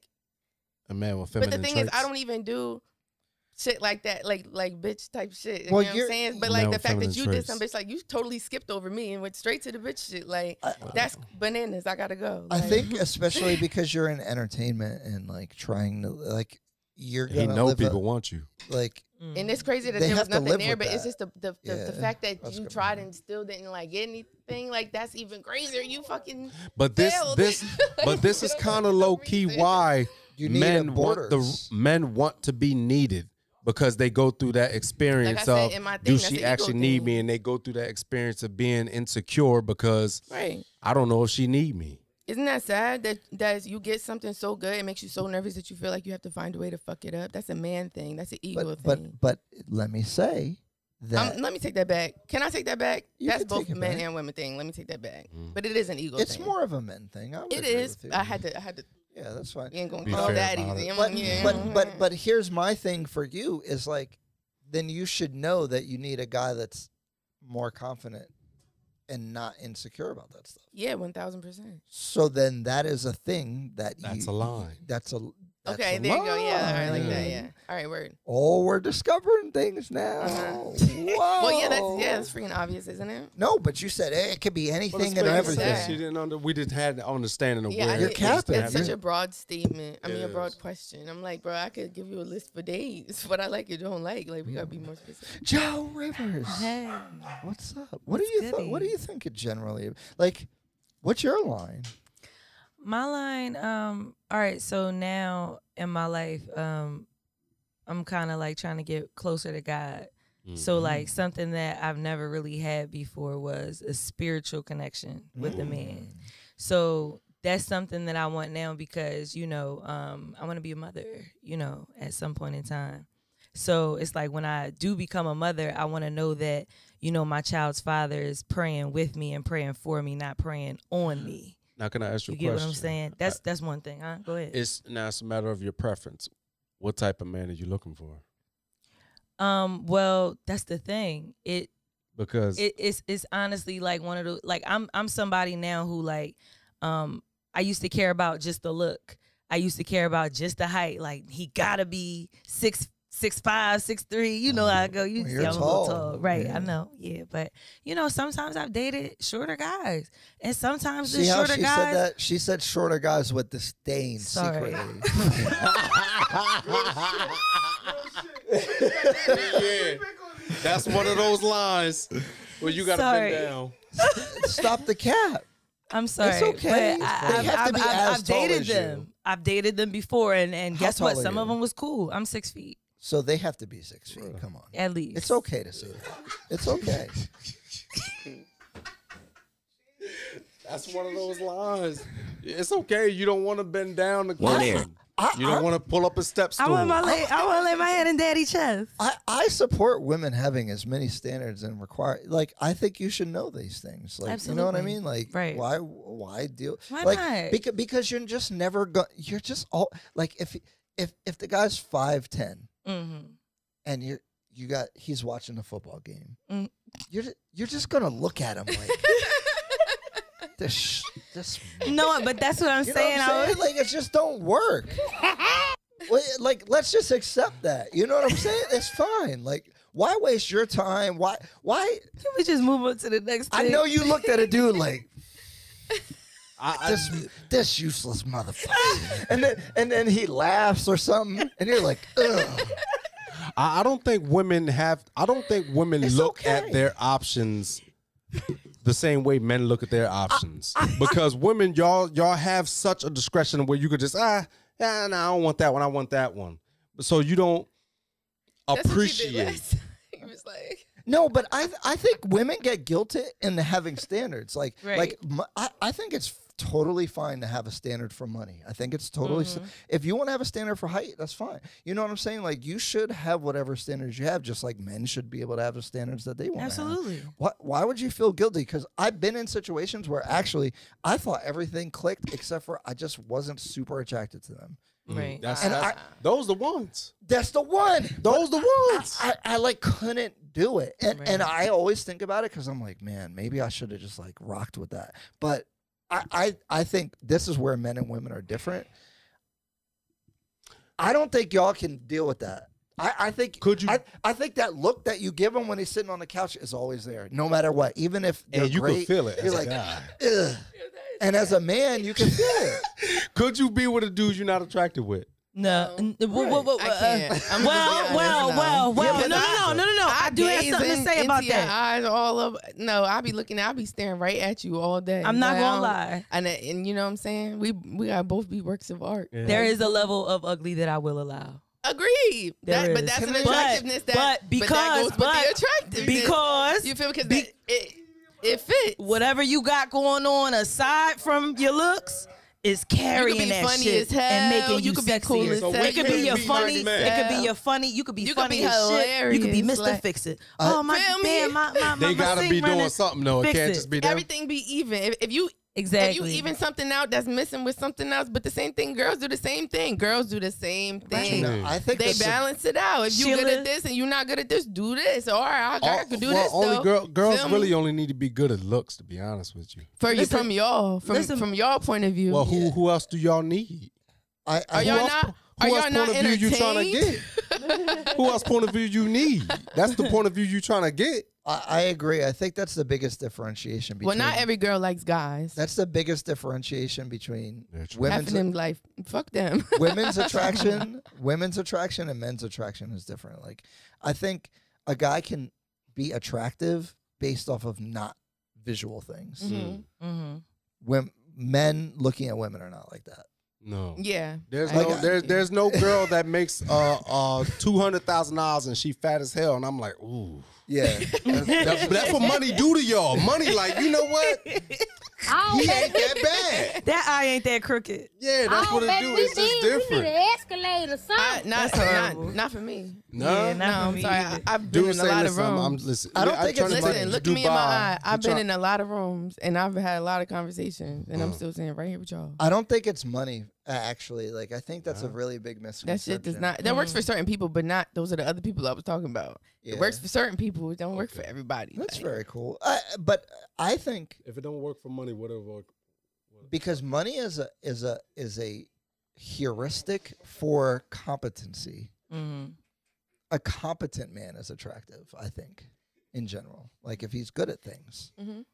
A man with feminine. but the thing traits. is, I don't even do shit like that, like like bitch type shit. You Well, know what I'm saying? But like the fact that feminine you did traits. some bitch, like you totally skipped over me and went straight to the bitch shit. Like, uh, I- that's bananas. I gotta go. I think especially because you're in entertainment and like trying to like you're gonna know live a- people want you. like mm. And it's crazy that there was nothing there, with but it's just the the, the, the fact that that's you good. tried and still didn't like get anything. Like that's even crazier. You fucking But this failed. this but this is kind of low key why you need men want the men want to be needed because they go through that experience said, of in my do she actually need thing. me and they go through that experience of being insecure because Right. I don't know if she need me. Isn't that sad that that you get something so good, it makes you so nervous that you feel like you have to find a way to fuck it up? That's a man thing. That's an ego but thing. but but let me say that um, let me take that back. Can I take that back? You That's both men back. and women thing. Let me take that back. Mm. But it is an ego it's thing. more of a men thing. I would It agree is. with you. I had to. I had to. yeah, that's fine. You ain't gonna Be call that about easy. But yeah. but but but here's my thing for you is like then you should know that you need a guy that's more confident and not insecure about that stuff. yeah, one thousand percent. So then that is a thing that That's you, a line. That's a that's Okay, a there you go. Yeah, all right, like that. Yeah. All right, word. Oh, we're discovering things now. Uh-huh. Whoa. Well, yeah, that's yeah, that's freaking obvious, isn't it? No, but you said hey, it could be anything it's and like you everything. said, She didn't under, we just had have the understanding of Yeah, where I You're think things it's, capping. it's such a broad statement. I mean, a broad question. I'm like, bro, I could give you a list for days. What I like, you don't like. Like, we gotta be more specific. Jo Rivers. Hey. What's up? What do you think? What do you think it generally like? What's your line? My line, um, all right, so now in my life, um, I'm kind of like trying to get closer to God. So Mm-hmm. like something that I've never really had before was a spiritual connection with a man. So that's something that I want now because, you know, um, I want to be a mother, you know, at some point in time. So it's like when I do become a mother, I want to know that, you know, my child's father is praying with me and praying for me, not praying on me. Now can I ask you, You a get question? what I'm saying? That's that's one thing, huh? Go ahead. It's now it's a matter of your preference. What type of man are you looking for? Um, well, that's the thing. It Because it, it's it's honestly like one of the like I'm I'm somebody now who like um I used to care about just the look. I used to care about just the height. Like he gotta be six six five, six three. You know how I go. You Well, see you're I'm a tall. little tall. Right, Yeah. I know. Yeah. But you know, sometimes I've dated shorter guys. And sometimes the See how shorter she guys said that? She said shorter guys with disdain Sorry. secretly. yeah, that's one of those lines where you got to Sorry. bend down. Stop the cap. I'm sorry. It's okay. But I, They I've, to I've, be I've, as I've tall dated as you. them. I've dated them before, and, and How guess what? tall are Some of them was cool. I'm six feet So they have to be six feet. Come on. at least. It's okay to say that. It's okay. That's one of those lines. It's okay. You don't want to bend down the One cushion. You don't want to pull up a step I stool. want my lay, I want to lay my head in daddy chest. I, I support women having as many standards and require like I think you should know these things. Like you know what I Absolutely. mean? Like Right. why why deal Why like not? because because you're just never go you're just all like if if if the guy's five ten Mm-hmm. and you're you got he's watching a football game, Mm. you're you're just gonna look at him like this sh- this No, but that's what I'm you know saying. what I'm saying? Like it just don't work. Like let's just accept that. You know what I'm saying? It's fine. Like why waste your time? Why why can we just move on to the next I know you looked at a dude like I, I- this this useless motherfucker. and then and then he laughs or something and you're like, ugh. I, I don't think women have. I don't think women It's look okay. at their options the same way men look at their options. because women, y'all, y'all have such a discretion where you could just ah, yeah, no, I don't want that one. I want that one. So you don't That's what you did appreciate. last time. He was like, No, but I I think women get guilted in having standards. Like Right. like m- I, I think it's totally fine to have a standard for money. I think it's totally s Mhm. if you want to have a standard for height, that's fine. You know what I'm saying? Like you should have whatever standards you have, just like men should be able to have the standards that they want. Absolutely. Why, why would you feel guilty? Because I've been in situations where actually I thought everything clicked except for I just wasn't super attracted to them. Mm, Right. That's, And that's those the ones. That's the one. Those the I, ones. I, I like couldn't do it, and and I always think about it because I'm like, man, maybe I should have just like rocked with that. But I, I I think this is where men and women are different. I don't think y'all can deal with that. I, I think Could you- I, I think that look that you give him when he's sitting on the couch is always there, no matter what. Even if and you great, can feel it you're like, a guy. Ugh. And as a man, you can feel it. Could you be with a dude you're not attracted with? No. n- w- w- w- I uh, can't. I'm gonna be well, well, well, well. Yeah, No, no, no, no, no, no. I do have gaze something to in- say about your that. Eyes all of no, I be looking. I be staring right at you all day. I'm not gonna lie. And and you know what I'm saying? We we gotta both be works of art. There is a level of ugly that I will allow. Agreed. There That, but that's an But- attractiveness that. but because- that goes with but- the attractiveness. Because you feel because be- that, it it fits. whatever you got going on aside from your looks is carrying that funny shit as hell. and making you, You could be sexier. cool as So hell. it could be your funny. It could be your funny. You could be You could funny be as shit. You could be Mr. like- Fix It. I- Oh my Feel man, my my my They my gotta be doing something though. It can't it. just be them. Everything be even. If, if you Exactly. if you even something out that's missing with something else, but the same thing, girls do the same thing. Girls do the same thing. Right. I think They the- balance it out. If you're good at this and you're not good at this, do this. All right, I, I All- could do well, this. only though. girl, girls Feel me? really only need to be good at looks, to be honest with you. for you from y'all from listen- from y'all point of view. Well, who who else do y'all need? I, are y'all else- not? Who Are else y'all not point of view you trying to get? Who else point of view you need? That's the point of view you trying to get. I, I agree. I think that's the biggest differentiation between. Well, not every girl likes guys. That's the biggest differentiation between Yeah, true. women's Half of them like fuck them. women's attraction, women's attraction, and men's attraction is different. Like, I think a guy can be attractive based off of not visual things. Mhm. Mm-hmm. When men looking at women are not like that. No. Yeah. There's I no got there's you. there's no girl that makes uh uh two hundred thousand dollars and she fat as hell and I'm like ooh Yeah, that's, that's, that's what money do to y'all money like you know what I he ain't bet, that bad That eye ain't that crooked. yeah that's don't what it do it's just need, we need different an Escalade or I, something. not, That's not not for me. no Yeah, No, not for I'm me sorry. I, either. I've been dude in a say lot listen of I'm, rooms. I'm listen I don't think turn it's- to Listen, Dubai. look at me in my eye. I've been in a lot of rooms and I've had a lot of conversations, and I'm Uh. still sitting right here with y'all. I don't think it's money. Uh, Actually, like I think that's a really big misconception. That shit does not. That works for certain people, but not those are the other people I was talking about. Yeah. It works for certain people. It don't work for everybody. That's Like, very cool. I, but I think if it don't work for money whatever work because money is a is a is a heuristic for competency. Mm-hmm. A competent man is attractive, I think, in general. Like if he's good at things, Mhm.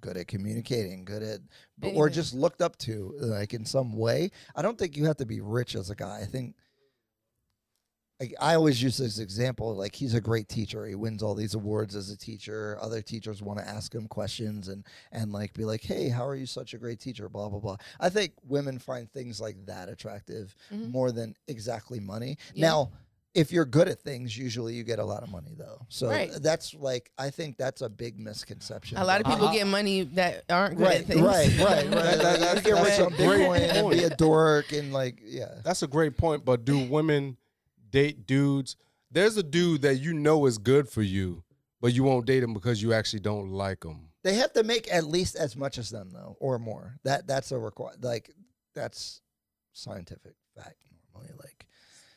Good at communicating, good at but, or just looked up to like in some way. I don't think you have to be rich as a guy. I think like, I always use this example like he's a great teacher. He wins all these awards as a teacher. Other teachers want to ask him questions and and like be like, "Hey, how are you such a great teacher?" blah blah blah. I think women find things like that attractive Mhm. more than exactly money. Yeah. Now, if you're good at things, usually you get a lot of money though. So Right. that's like I think that's a big misconception. A lot of people I- I- get money that aren't good Right, at things. right, right, right. That- that- Like, you get rich that's on a great Bitcoin and be a dork and like, yeah. That's a great point, but do women date dudes? There's a dude that you know is good for you, but you won't date him because you actually don't like him. They have to make at least as much as them though, or more. That that's a require. Like that's scientific fact normally. Like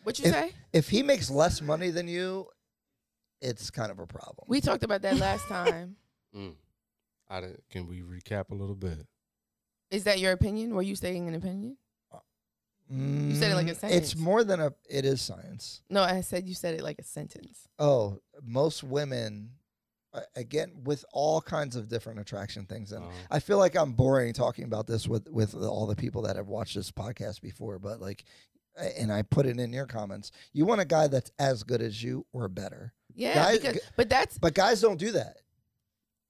What you If- say? if he makes less money than you, it's kind of a problem. We talked about that last time. Mm. I didn't, can we recap a little bit? Is that your opinion? Were you saying an opinion? You said it like a Mm, sentence. It's more than a. It is science. No, I said you said it like a sentence. Oh, most women, uh, again, with all kinds of different attraction things, and Uh, I feel like I'm boring talking about this with with all the people that have watched this podcast before, but like, a- and I put it in your comments. You want a guy that's as good as you or better, Yeah, Guys- because, but that's but guys don't do that.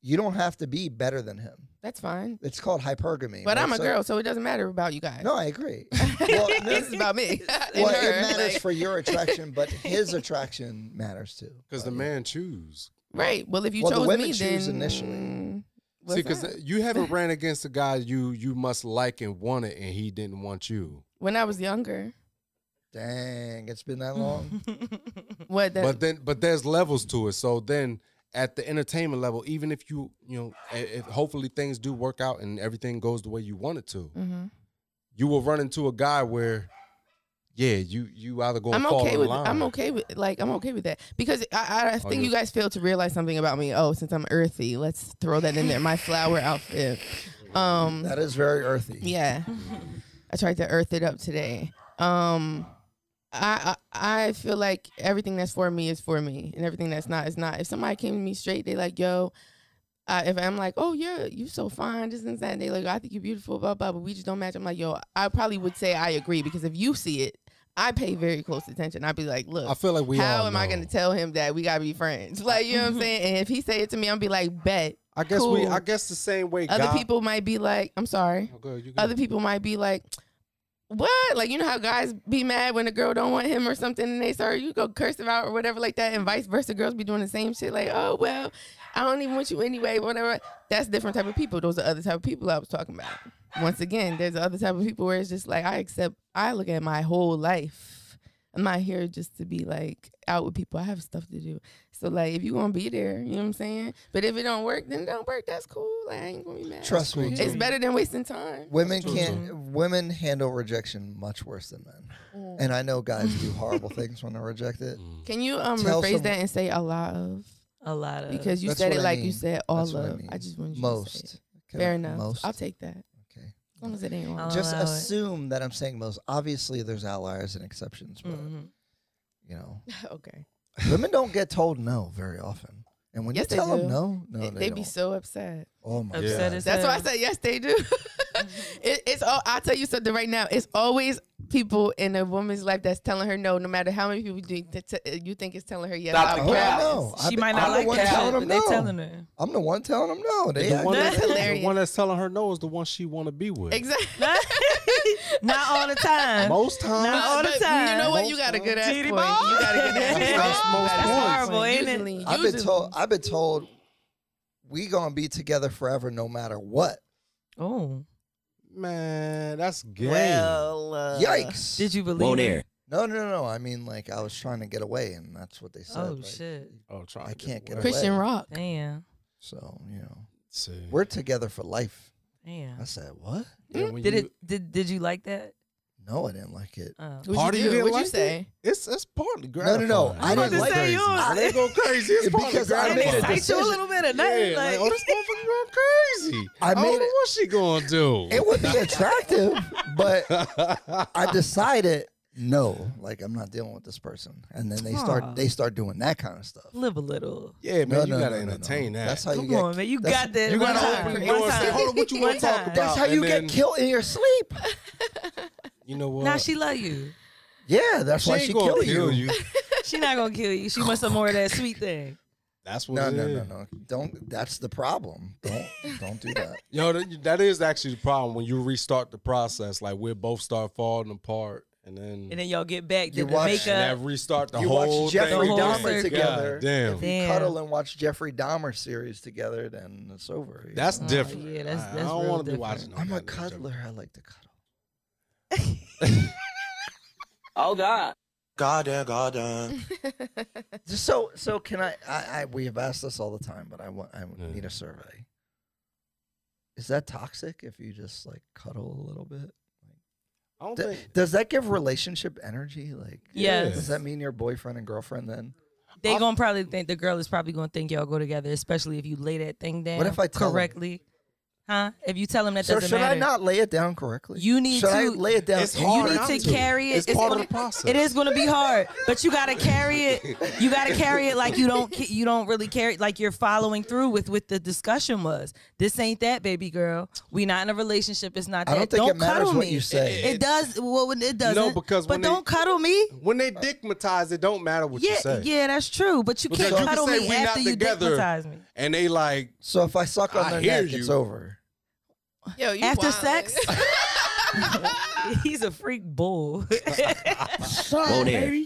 You don't have to be better than him. that's fine. It's called hypergamy. But right? I'm a So- girl, so it doesn't matter about you guys. No, I agree. well, no, this is about me. well, her, it matters like- for your attraction, but his attraction matters too. Because the man choose. right. Well, if you Well, the chose women me, choose then initially. What's See, because you haven't ran against a guy you you must like and want it, and he didn't want you. when I was younger, Dang, it's been that long. what? That, But then, but there's levels to it. So then, at the entertainment level, even if you you know, if hopefully things do work out and everything goes the way you want it to, hmm you will run into a guy where, yeah, you you either go. I'm fall okay with. line. I'm okay with like I'm okay with that because I, I think you- you guys fail to realize something about me. Oh, since I'm earthy, let's throw that in there. My flower outfit. Um, that is very earthy. yeah, I tried to earth it up today. Um, I, I I feel like everything that's for me is for me, and everything that's not is not. If somebody came to me straight, they like, yo. Uh, if I'm like, oh yeah, you so fine, this and that, and they like, I think you're beautiful, blah blah, but we just don't match. I'm like, yo, I probably would say I agree because if you see it, I pay very close attention. I'd be like, look, I feel like we how all am I going to tell him that we gotta be friends? Like, you know what I'm saying? And if he say it to me, I'm be like, bet. I guess we. I guess the same way. Other God- people might be like, I'm sorry. Oh, go ahead, you go. Other people might be like, what? Like, you know how guys be mad when a girl don't want him or something, and they start you go curse out or whatever like that, and vice versa. Girls be doing the same shit. Like, oh well, I don't even want you anyway. Whatever. That's different type of people. Those are other type of people I was talking about. Once again, there's other type of people where it's just like I accept. I look at my whole life. I'm not here just to be like out with people. I have stuff to do. So like, if you gonna be there, you know what I'm saying. But if it don't work, then it don't work. That's cool. Like, I ain't gonna be mad. Trust me. It's better than wasting time. Women can't. Women handle rejection much worse than men, Mm. and I know guys do horrible things when they're rejected. Mm. Can you um Tell rephrase some- that and say a lot of? A lot of Because you That's said what it I like you said all That's what I of. I, just want you to say it. Most. Fair enough. Most. I'll take that. Okay. As long as it ain't wrong. Just allow it. assume that I'm saying most. Obviously, there's outliers and exceptions, but Mhm. you know, okay. Women don't get told no very often. And when Yes, you they tell do. them no, no, they they, be so upset. oh my Upset god. as That's why I said yes, they do. it, it's all. I'll tell you something right now. It's always people in a woman's life that's telling her no, no matter how many people do that t- you think is telling her yes. Stop I the would cap. rather- oh, no. She I'm- might I'm not the like one that, telling them they no. telling her. I'm the one telling them no. They The act- one, That's that's, hilarious. the one that's telling her no is the one she want to be with. Exactly. Not all the time. Most times. Not all the time. You know what? Most You got a good ass times. point. You got a good ass point. That's most got a good points. ass Horrible, point. ain't it? Usually- I've been told. I've been told we gonna be together forever, no matter what. Oh, Man, that's gay. Well, uh, Yikes! did you believe Won't it? air. No, no, no. I mean, like I was trying to get away, and that's what they said. Oh like, shit! oh, trying I can't get away. Christian rock. Damn, So you know, See. we're together for life. damn. I said, what? Yeah, Did you- it? Did Did you like that? No, I didn't like it. Oh. What'd Part of you you didn't What'd you like say? It's it's partly no, no, no. I I'm didn't like say it. yours. When they go crazy. It's partly Because I It made a gratifying. excites you a little bit at Yeah, night. like, like, oh, this motherfucker going crazy. I I don't made know it- what she gonna do. It would be attractive, but I decided no, like I'm not dealing with this person. And then they Aw. start they start doing that kind of stuff. live a little. yeah, man, No, you no, gotta no, no, no. entertain that. That's how you Come get. on, man. You got that. you gotta time. open the door and say, time. "Hold on, what you want to talk about?" That's how you And get killed in your sleep. You know what? Now she love you. Yeah, that's she why ain't she gonna kill you. you. She not gonna kill you. She wants some more of that sweet thing. That's what No, it no, is. no, no. Don't. That's the problem. Don't. Don't do that. Yo, that, that is actually the problem when you restart the process. Like we both start falling apart, and then And then y'all get back You the watch- and makeup. that restart the you whole watch Jeffrey thing. Dahmer circle. together. God damn. If you Damn. cuddle and watch Jeffrey Dahmer series together, then it's over. you That's know? Oh, different. yeah, that's- I- that's I don't real want to be different. watching. no I'm a goddamn cuddler. I like to cuddle. Oh God. Goddamn, goddamn. So, so can I, I? I we have asked this all the time, but I want. I Yeah. need a survey. Is that toxic if you just like cuddle a little bit? I don't D- think. does that give relationship energy? Like, Yes. Does that mean you're boyfriend and girlfriend then? They gonna probably think the girl is probably gonna think y'all go together, especially if you lay that thing down. What if I tell 'em? Correctly? Huh? If you tell him that So doesn't should matter, I not lay it down correctly? You need should I to- lay it down? It's and you hard need to to. carry it. It's part of gonna- the process. It is going to be hard, but you got to carry it. You got to carry it like you don't. You don't really carry like you're following through with what the discussion was. This ain't that, baby girl. We not in a relationship. It's not that. I don't think it matters cuddle what me. you say. It does. Well, it doesn't. No, because but when they- don't cuddle me. When they dickmatize, it don't matter what Yeah, you say. yeah, that's true. But you Because can't you cuddle say me after you dickmatize me. And they like, So if I suck on I their hear neck, it's over. Yo, you After wildin'. sex, he's a freak bull. Won't air.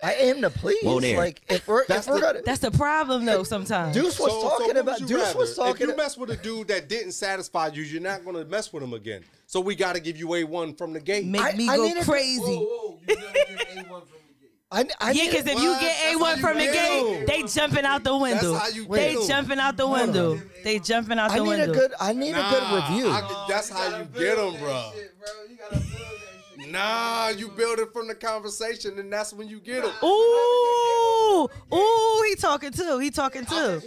I aim to please. Whoa there. Like if we're That's if we're the- gonna That's the problem though. Sometimes. Deuce was So- so talking what about would you Deuce was talking If you mess with a dude that didn't satisfy you, you're not gonna mess with him again. So we got to give you a one from the gate. Make I- me I go need a- crazy. I, I yeah, because if you What? get a one from the get gate, 'em. they jumping out the window. how you they get 'em. jumping out the Hold on. window. They jumping out the I the need window. a good I need a good review. I- that's how you get them, bro. Nah, you build it from the conversation, and that's when you get them. Ooh, ooh, he talking too. He talking too.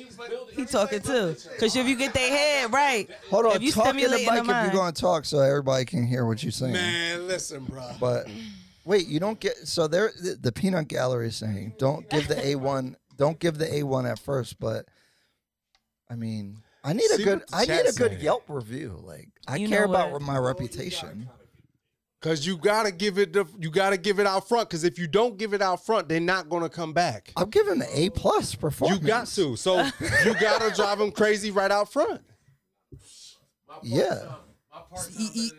He talking too. Cause if you get their head right, Hold on, if you talk in the stimulate mic the if you're going to talk so everybody can hear what you're saying. Man, listen, bro. But wait, you don't get so there. The, the peanut gallery is saying don't give the A one, don't give the A one at first. But I mean, I need a good, I need a good saying. Yelp review. Like I You care about what? my reputation. Cause you gotta give it the, you gotta give it out front. Cause if you don't give it out front, they're not gonna come back. I'm giving the A plus performance. You got to. So you gotta drive them crazy right out front. Yeah. y- y-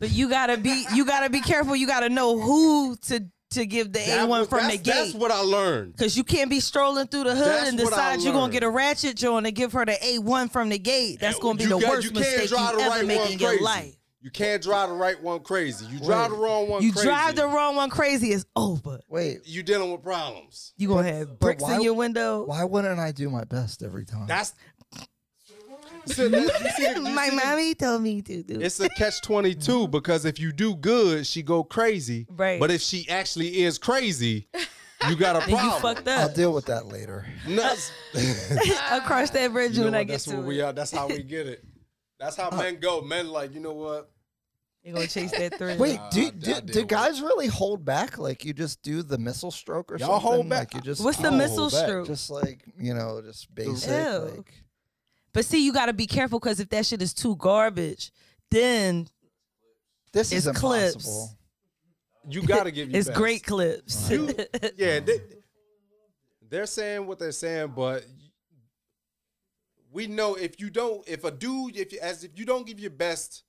but you gotta be, you gotta be careful. You gotta know who to to give the A one from the that's, that's gate. what I learned. Cause you can't be strolling through the hood That's and decide you're gonna get a ratchet joint and give her the A one from the gate. That's gonna be You the got- worst you can't mistake you the ever right make one in your crazy. life. You can't drive the right one crazy. You drive the wrong one You crazy. drive the wrong one crazy, it's over. Wait, you dealing with problems. You gonna have bricks why- in your window. why wouldn't I do my best every time? That's So that- you see you My see mommy told me to do. It. It's a catch twenty two because if you do good, she go crazy. Right. But if she actually is crazy, you got a and you problem. fucked I'll deal with that later. Nuts. I'll cross that bridge You know when I what? get That's to where it. we are. That's how we get it. That's how uh, men go. Men like, you know what? You're gonna chase that thrill. Wait, Nah, do, I- do, I do guys really hold back? Like you just do the missile stroke or Y'all something? hold back. Like you just What's the don't missile stroke? just like you know, just basic. Ew. Like But see, you gotta be careful because if that shit is too garbage, then this is It's clips. impossible. You gotta give your it's best. great clips. You- yeah, they, they're saying what they're saying, but we know if you don't, if a dude, if you, as if you don't give your best,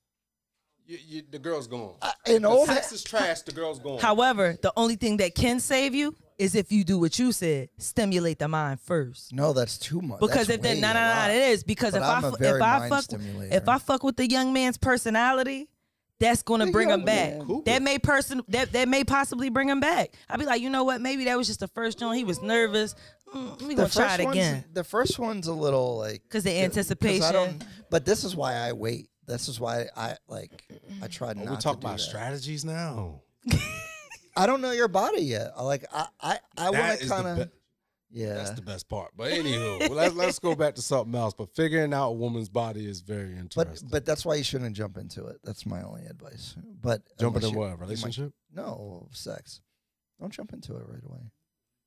you, you, the girl's gone. Uh, in The old sex is trash. The girl's gone. However, the only thing that can save you is if you do what you said, stimulate the mind first. no, that's too much. Because That's if that way no no no it is because But if I'm I a very if I mind fuck stimulator. if I fuck with the young man's personality, that's gonna The bring him back. man. That may person that that may possibly bring him back. I'd be like, you know what? Maybe that was just the first joint. He was nervous. Mm, we the gonna try it again The first one's a little like because the 'cause I anticipation. don't- But this is why I wait. This is why I like. I tried Oh, not we talk to do about that. strategies now. I don't know your body yet. I Like I, I, I want to kind of. yeah. That's the best part. But anywho, let's let's go back to something else. But figuring out a woman's body is very interesting. but but that's why you shouldn't jump into it. That's my only advice. But jump into in you- what you might- relationship? no sex. Don't jump into it right away.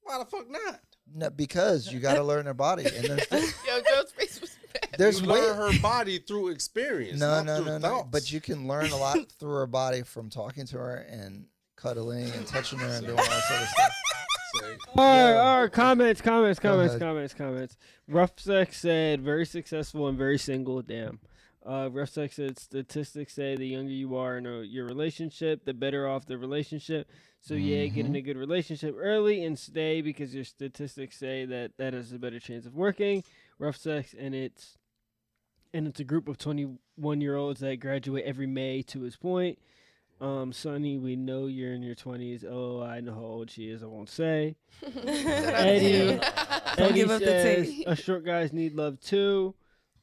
Why the fuck not? No, because you got to learn their body, and there's Yo, Jo's face was bad. there's you way learn her body through experience. no not no through no no. But you can learn a lot through her body from talking to her and cuddling and touching her and doing all that sort of stuff. All right, all right. Comments, comments, comments, comments, comments. Rough Sex said very successful and very single. Damn. Uh, Rough Sex said statistics say the younger you are in a, your relationship, the better off the relationship. So yeah, get in a good relationship early and stay because your statistics say that that has a better chance of working. Rough Sex and it's and it's a group of 21 year olds that graduate every May. To his point. Um, Sunnie, we know you're in your 20s. Oh, I know how old she is. I won't say. Eddie, Don't Eddie give up the says, tape. "A short guys need love too."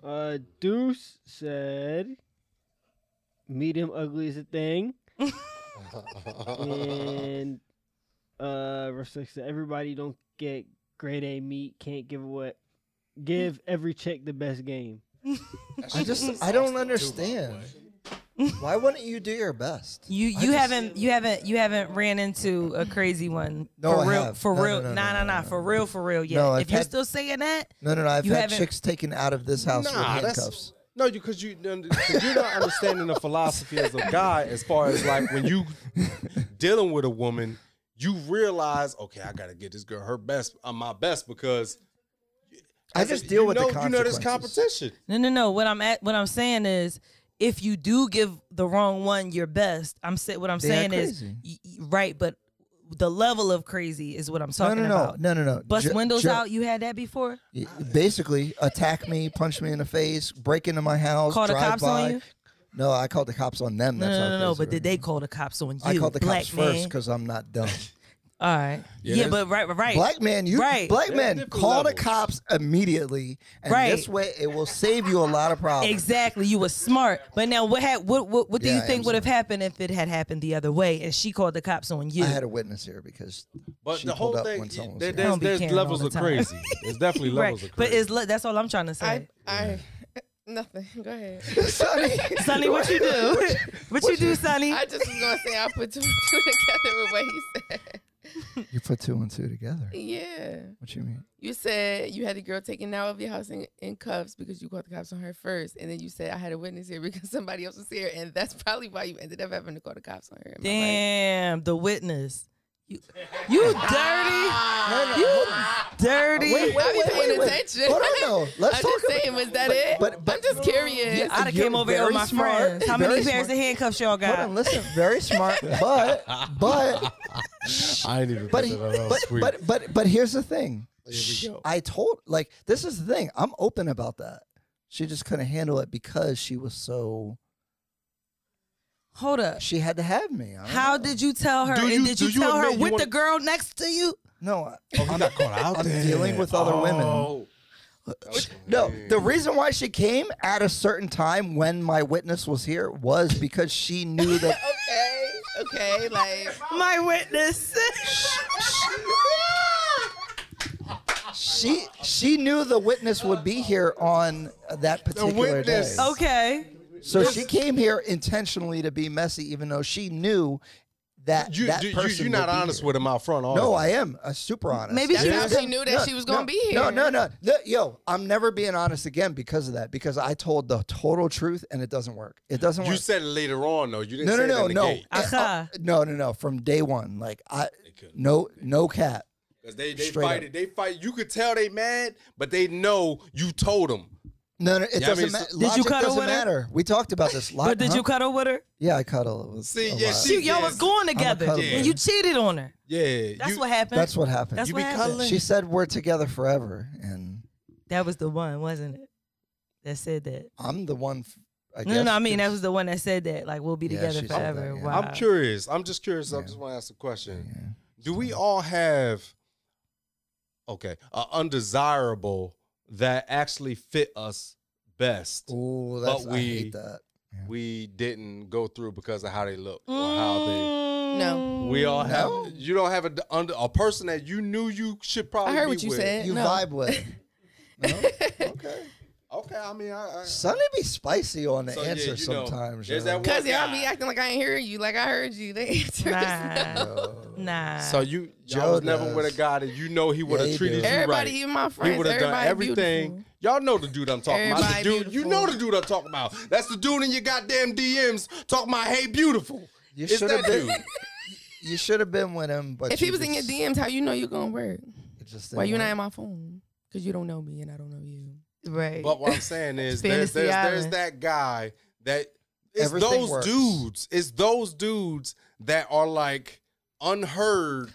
Uh, Deuce said, "Medium ugly is a thing," and uh, Rustic said, "Everybody don't get grade A meat. Can't give away, give every chick the best game." I just I don't understand. Why wouldn't you do your best? You you just- haven't you haven't you haven't ran into a crazy one No, for I real have. for No, no, real no, nah no, nah no, nah no, for real for real yeah No, I've if you're had- still saying that No, no, no. I've You had haven't- chicks taken out of this house with Nah, that's handcuffs. no, you because you because you're not understanding the philosophy as a guy. As far as like when you dealing with a woman, you realize, okay, I gotta get this girl her best, uh, my best because I just deal you with the know, You know, there's consequences. competition. no no no what I'm at what I'm saying is if you do give the wrong one your best I'm saying what I'm They're saying is y- right but the level of crazy is what I'm talking no, no, about. no, no, no. Bust Ju- windows ju- out. You had that before? y- Basically, attack me, punch me in the face, break into my house, Call the drive cops by. on you? No, I called the cops on them. No, That's no, how no, no. crazy But did they call the cops on you? I called the black cops first because I'm not dumb. All right. Yeah, Yeah, but right, right. Black man, you Right. black man, different call the cops immediately, and Right. this way it will save you a lot of problems. Exactly, you were smart. But now, what had what what, what do Yeah, you think am would have happened if it had happened the other way and she called the cops on you? I had a witness here because But she the pulled whole up thing, when someone was there- here. there's, don't be there's levels the of time. crazy. There's definitely levels right, of but crazy. it's le- that's all I'm trying to say. I, I, nothing. Go ahead. Sunnie, Sunnie, what you do? what you do, Sunnie? I just was gonna say I put two two together with what he said. You put two and two together. Yeah. What you mean? You said you had a girl taken out of your house in, in cuffs because you called the cops on her first, and then you said I had a witness here because somebody else was here, and that's probably why you ended up having to call the cops on her. Am I right? Damn, the witness. You, you dirty. You dirty. Wait, wait, I be wait, paying wait, wait. attention. Hold on, no. Let's I'm talk just about- saying, was that but- it? but- but- I'm just curious. Yeah, I'd have came over here with my smart, friends. How many pairs of handcuffs y'all Hold got? on, listen. Very smart, but but I ain't even but put that on but, but but but here's the thing. Here we go. I told like this is the thing. I'm open about that. She just couldn't handle it because she was so. Hold up. She had to have me. How know. did you tell her? Do and you- did you you tell her you with the wanna- girl next to you? No, I- Oh, you got caught out I'm there. dealing with other women. Oh. no. The reason why she came at a certain time when my witness was here was because she knew that okay, okay, like My witness. she she knew the witness would be here on that particular witness. day. okay. So she came here intentionally to be messy, even though she knew that You, that you, you, person. you're not would be honest here. with him out front, are No. I am uh, super honest. Maybe she how she knew that she was gonna no, be here. No, no, no, no. Yo, I'm never being honest again because of that. Because I told the total truth and it doesn't work. It doesn't work. You work. said it later on, though. You didn't no, say no, it no, in the no. gate. Uh, Aha. no, no, no. From day one, like I, no, no cap. Because they, they Straight fight up. it. They fight. You could tell they mad, but they know you told them. No, no, it Yeah, doesn't mean, matter. so- Did you Logic cuddle doesn't with her? matter. We talked about this. Lo- But did huh? you cuddle with her? Yeah, I cuddle. It See, yeah, she- She, y'all was going together. cuddle And buddy. you cheated on her. Yeah. That's you, what happened. That's what happened. That's You what be happened. cuddling? She said we're together forever, and That was the one, wasn't it? That said that. I'm the one. f- I No, no, no. I mean, that was the one that said that. Like, we'll be Yeah, together she said that, forever. yeah. Wow. I'm curious. I'm just curious. I just want to ask a question. Yeah. Do we all have okay, a undesirable that actually fit us best? Ooh, that's, But I we- hate that. Yeah. We didn't go through because of how they look or how they. Mm. No. We all have. No. You don't have a d- under a person that you knew you should probably. I heard be what you with. said. You no. vibe with. No? Okay. Okay, I mean, I, I, Sonny be spicy on the So, yeah, answer you know, sometimes. there's yo. that Cause y'all guy. be acting like I ain't hearing you. Like I heard you. The answer is Nah. no. Yo. Nah. So you, Jo y'all was never with a does. guy that you know he would have he treated do. you Everybody, right. even my He friends, would have done everybody everything. beautiful. Y'all know the dude I'm talking about. The Everybody dude, you beautiful. know the dude I'm talking about. That's the dude in your goddamn DMs talking about, "Hey, beautiful." You It's should that have been. dude. You should have been with him, but If you he was in your just- DMs, how you know you're gonna work? it just Why didn't you not work. in my phone? Cause you don't know me and I don't know you. Right. But what I'm saying is, there's, there's, there's that guy that it's Everything those works. dudes. It's those dudes that are like unheard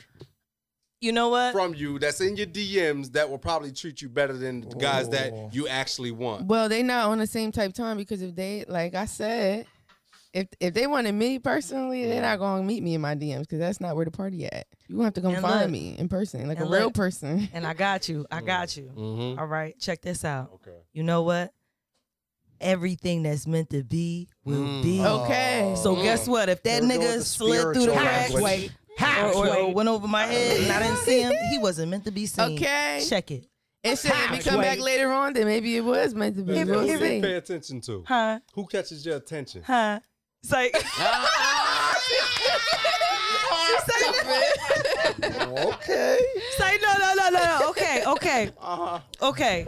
you know what? from you. That's in your DMs that will probably treat you better than the guys that you actually want. Well, they not on the same type time because if they, like I said, if if they wanted me personally, they're not gonna meet me in my DMs because that's not where the party at. You gonna have to come And find look- me in person, like a and real look. person. and I got you. I got you. Mm-hmm. All right. Check this out. Okay. You know what? Everything that's meant to be will Mm. be. Okay. So Mm. guess what? If that There we go with nigga slid through the cracks language. or, or, or went over my head and I didn't see him, he wasn't meant to be seen. Okay. Check it. And shit, if we come back later on, then maybe it was meant to be. Who We'll see. pay attention to? Huh? Who catches your attention? Huh? It's like Okay. say no no no no no. Okay, okay. Uh-huh. Okay.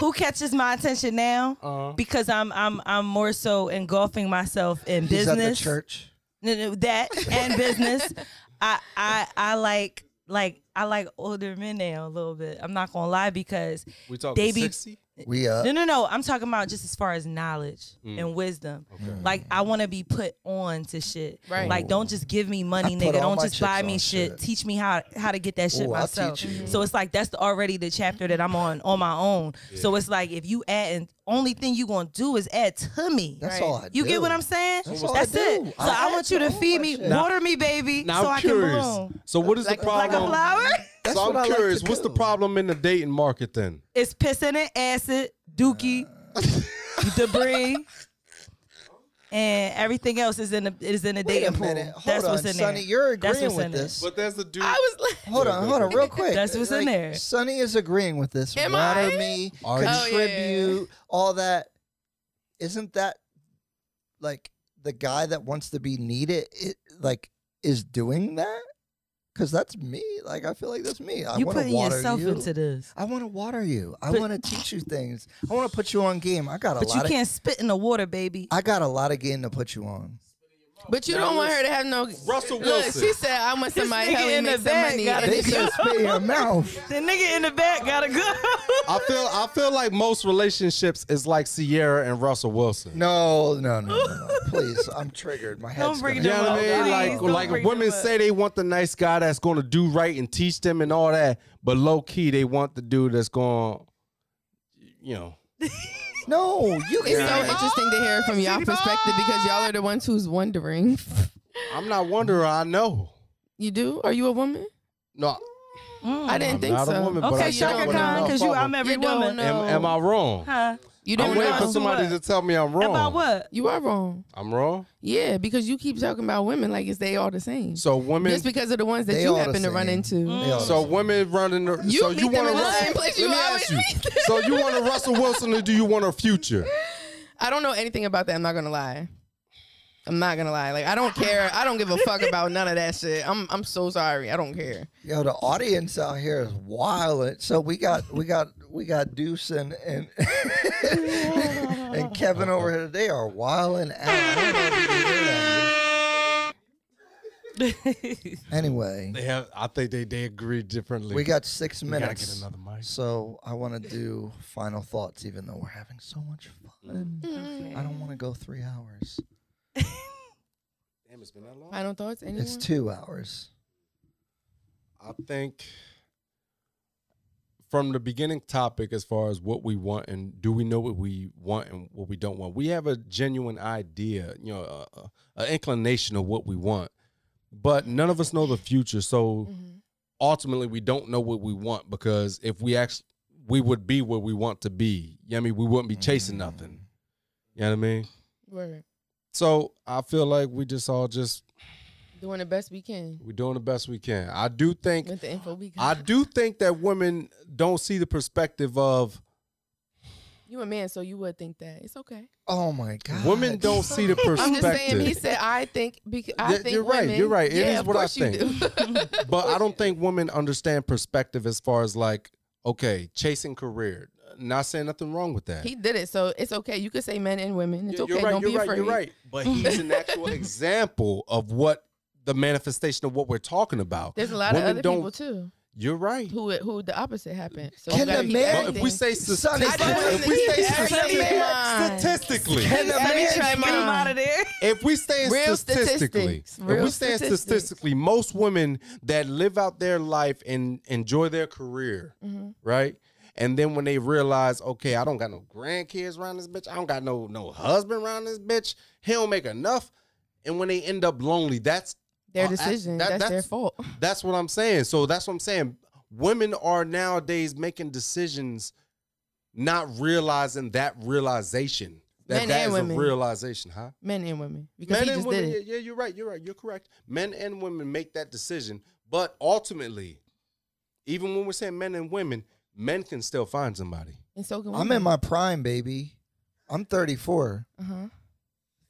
Who catches my attention now? Uh-huh. Because I'm I'm I'm more so engulfing myself in He's at the business. church. No, no, that and business. I I I like like I like older men now a little bit. I'm not gonna lie because We talking They be- 60? We uh No, no, no. I'm talking about just as far as knowledge Mm. and wisdom. Okay. Like I want to be put on to shit. Right. Like don't just give me money, I put nigga. all Don't my just buy chips me on shit. shit. Teach me how how to get that shit Ooh, I'll myself. teach you. So it's like that's the, already the chapter that I'm on on my own. So it's like if you add and only thing you gonna do is add to me. that's Right. all I You do. get what I'm saying? That's That's, all I it. do. So I I, want you to feed me, shit. water me, baby, Now so I'm I curious. can bloom. So what is Like- the Like problem? a flower? That's so I I'm like curious. to what's the problem in the dating market then? It's pissing and acid, dookie, debris, and everything else is in the is in the Wait a dating pool. Hold That's on, what's in Sunnie. there. You're That's agreeing what's with in there. this. But there's the dude. I was like, Hold on, hold on, real quick. That's what's in there. Sunnie is agreeing with this. Am Water I? me, Are you? Oh, yeah. contribute, all that. Isn't that like the guy that wants to be needed? It, like is doing that? Because that's me. Like I feel like that's me. I you want to putting water yourself you. into this, I want to water you. I want to teach you things. I want to put you on game. I got a but you lot of. can't spit in the water, baby. I got a lot of game to put you on. But you don't want her to have no. Russell Look, Wilson. she said, I want somebody nigga help me in make the some back money. gotta And They if you- spit in your mouth. The nigga in the back gotta go. I feel I feel like most relationships is like Ciara and Russell Wilson. No, no, no, no, no. Please, I'm triggered. My head's bring gonna it You know what I Please mean? Like, don't like bring women them up. say they want the nice guy that's going to do right and teach them and all that, but low key they want the dude that's going, to you know. No, you It's can. so interesting to hear from y'all perspective because y'all are the ones who's wondering. I'm not wondering. I know. You do? Are you a woman? No, mm. I didn't I'm think not so. a woman, Okay, you check Chaka Khan, because you. I'm every You woman. am, am I wrong? Huh? You I'm don't waiting know. for somebody to tell me I'm wrong. About what? You are wrong. I'm wrong. Yeah, because you keep talking about women like it's they all the same. So women. Just because of the ones that you happen to run into. They all so women running. The, You so meet you want in to the same place you Let me ask you. So you want a Russell Wilson or do you want a future? I don't know anything about that. I'm not gonna lie. I'm not gonna lie. Like I don't care. I don't give a fuck about none of that shit. I'm I'm so sorry. I don't care. Yo, the audience out here is wild. So we got we got we got Deuce and and, and Kevin over here. They are wilding out. I don't know if you can hear that. Anyway, They have. I think they they agree differently. we got six We gotta minutes. get another mic. So I want to do final thoughts, even though we're having so much fun. I don't want to go three hours. Damn, it's been that long. Final thoughts? Anyone? It's two hours. I think from the beginning topic, as far as what we want and do we know what we want and what we don't want, we have a genuine idea, you know, a, a, a inclination of what we want, but none of us know the future. So Mhm. ultimately, we don't know what we want because if we actually, we would be where we want to be. You know what I mean? We wouldn't be chasing nothing. You know what I mean? right So I feel like we just all just Doing the best we can we're doing the best we can. I do think with the info we got. I do think that women don't see the perspective of you a man, so you would think that it's okay. Oh my god. women don't see the perspective. I'm just saying. He said, "I think because I Yeah, think you're right, women- you're right. It yeah, is of what I course you do. but I don't think women understand perspective as far as like, okay, chasing career. Not saying nothing wrong with that. he did it, so it's okay. You could say men and women. It's Yeah, okay. You're right, don't you're be right, afraid. you're right. But he's an actual example of what the manifestation of what we're talking about. There's a lot Women of other don't- people too You're right. who who the opposite happened. So Can you gotta the man- But if we say Sunnie, statistically, can if the we man- say statistically, statistically, Can the Let me man- try Get him out of there. if we stay Real statistically, statistics. if Real we stay statistics. statistically, most women that live out their life and enjoy their career, Mhm. right? And then when they realize, okay, I don't got no grandkids around this bitch, I don't got no no husband around this bitch, he don't make enough. And when they end up lonely, that's Their uh, that- decision. that- that's, their fault. that's what I'm saying. So that's what I'm saying. Women are nowadays making decisions, not realizing that realization. That Men that and is a women. realization, huh? Men and women. Because Men he and just women, did it. yeah, yeah, you're right. You're right. You're correct. Men and women make that decision, but ultimately, even when we're saying men and women, men can still find somebody. And so can women. I'm in my prime, baby. I'm 34. Uh-huh.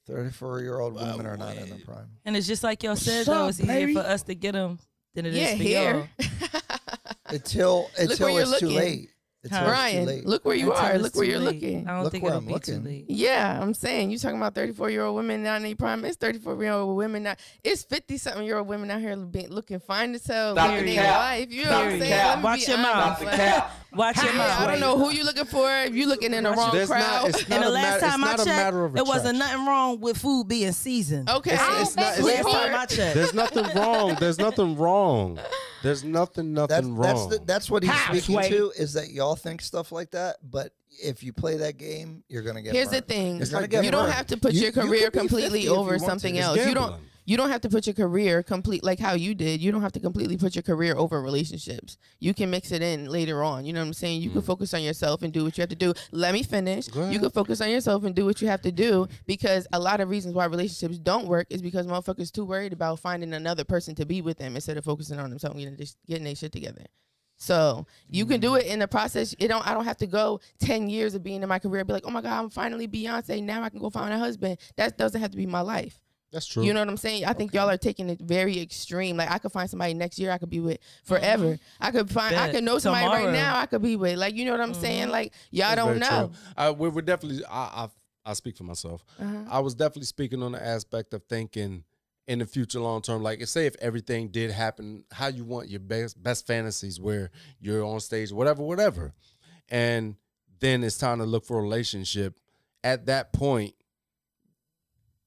34 year old women are not in their prime. And it's just like y'all said What's though, up, it's easier baby? for us to get them than it is Yeah, for here. y'all. Until where until you're it's too looking. late. It's Huh. always too late. look where you Until are. Look where you're late. looking. I don't Look think where it'll I'm be too looking. late. Yeah, I'm saying you talking about 34 year old women now in their prime. It's 34 year old women now. It's 50 something year old women out here looking fine themselves, Stop living the their cap. life. You know Stop what I'm the saying? cap. Let me Watch be your mouth. Honest, Stop the like, cap. Watch your mouth. I don't know who you looking for. If you looking in the wrong There's crowd. not, it's not And the last matter, time I not a matter checked, it wasn't nothing wrong with food being seasoned. okay, It's- it's not- it's Last time I checked. There's nothing wrong. There's nothing wrong. There's nothing, nothing that's wrong. the, that's what he's How, speaking Sway? to is that y'all think stuff like that, but if you play that game, you're gonna get. Here's the thing: you gonna don't have to put You- your career be 50 completely over something else. You don't. You don't have to put your career complete like how you did. You don't have to completely put your career over relationships. You can mix it in later on. You know what I'm saying? You can Mm. focus on yourself and do what you have to do. Let me finish. You can focus on yourself and do what you have to do because a lot of reasons why relationships don't work is because motherfuckers too worried about finding another person to be with them instead of focusing on themselves and getting, this- getting their shit together. So you can Mm. do it in the process. It don't. I don't have to go ten years of being in my career. and Be like, oh my god, I'm finally Beyonce. Now I can go find a husband. That doesn't have to be my life. That's true. You know what I'm saying? I think y'all are taking it very extreme. Like I could find somebody next year I could be with forever. I could find I could know somebody Tomorrow. right now I could be with. Like you know what I'm saying? Like y'all That's don't know. I, we we're definitely. I, I I speak for myself. Uh-huh. I was definitely speaking on the aspect of thinking in the future, long term. Like, say if everything did happen, how you want your best best fantasies, where you're on stage, whatever, whatever, and then it's time to look for a relationship. At that point,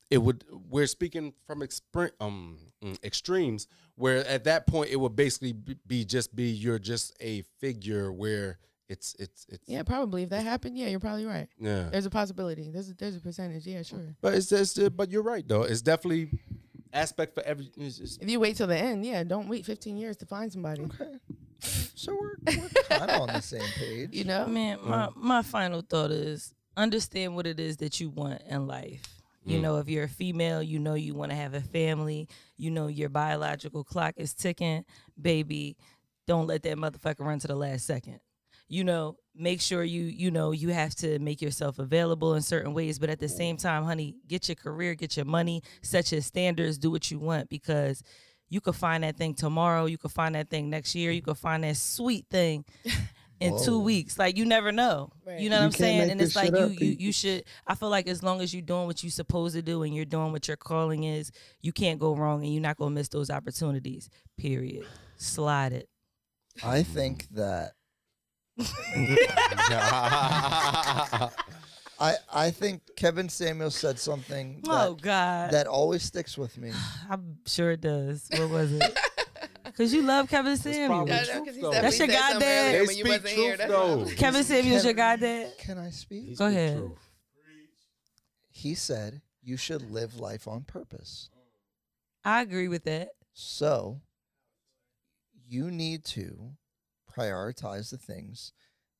it would. We're speaking from expre- um mm, extremes, where at that point it would basically be, be just be you're just a figure where it's it's it's Yeah, probably. If that happened, yeah, you're probably right. yeah. There's a possibility. There's a, there's a percentage. Yeah, sure. But it's just, uh, but you're right though. It's definitely aspect for every. It's just, If you wait till the end, yeah, don't wait 15 years to find somebody. Okay. So we're, we're kind of on the same page. You know? Man, my, my final thought is understand what it is that you want in life. You Mm. know, if you're a female, you know you want to have a family, you know your biological clock is ticking, baby, don't let that motherfucker run to the last second. You know, make sure you, you know, you have to make yourself available in certain ways, but at the same time, honey, get your career, get your money, set your standards, do what you want because you could find that thing tomorrow, you could find that thing next year, you could find that sweet thing in two weeks. Like you never know. Right. You know what You I'm saying? And it's like shit you up, you you should I feel like as long as you're doing what you're supposed to do and you're doing what your calling is, you can't go wrong and you're not gonna miss those opportunities. Period. Slide it. I think that I I think Kevin Samuel said something oh, that, oh God. that always sticks with me. I'm sure it does. What was it? Cause you love Kevin Samuel. probably Yeah, I true, know, 'cause he That's your said something goddamn- earlier They speak wasn't here. though. Kevin Samuel's your Kevin- goddad. Can I speak? Go ahead. He said you should live life on purpose. I agree with that. So you need to prioritize the things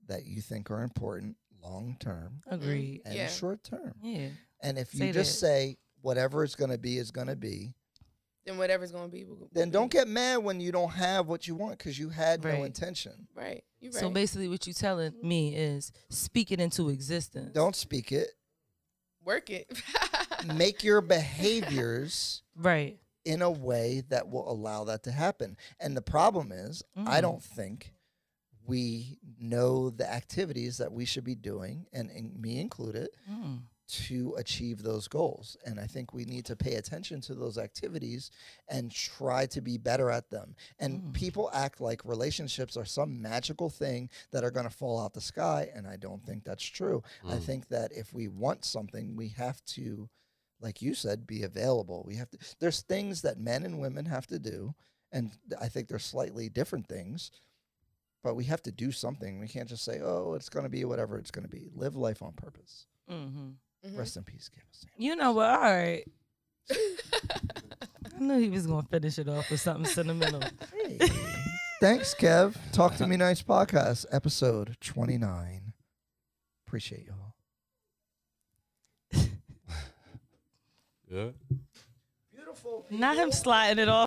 that you think are important long term Agreed. and Yeah. short term. Yeah. And if Say you just that. say whatever it's going to be is going to be, Then whatever's gonna be. will- will then don't be. get mad when you don't have what you want because you had no intention. right. You right. So basically what you're telling me is speak it into existence. Don't speak it. work it. Make your behaviors Right. in a way that will allow that to happen. And the problem is, I Mm. don't think we know the activities that we should be doing, and, and me included, Mm. To achieve those goals. And I think we need to pay attention to those activities and try to be better at them. And Mm. people act like relationships are some magical thing that are going to fall out the sky. And I don't think that's true. I Mm. think that if we want something, we have to, like you said, be available. We have to, there's things that men and women have to do. And I think they're slightly different things. But we have to do something. We can't just say, "Oh, it's going to be whatever it's going to be." Live life on purpose. hmm Mhm. Rest in peace, Kevin Samuels. You know what? All right. I knew he was gonna finish it off with something sentimental. Hey. Thanks, Kev. Talk to me nice podcast, episode 29. Appreciate y'all. yeah. Beautiful. Not him sliding it off.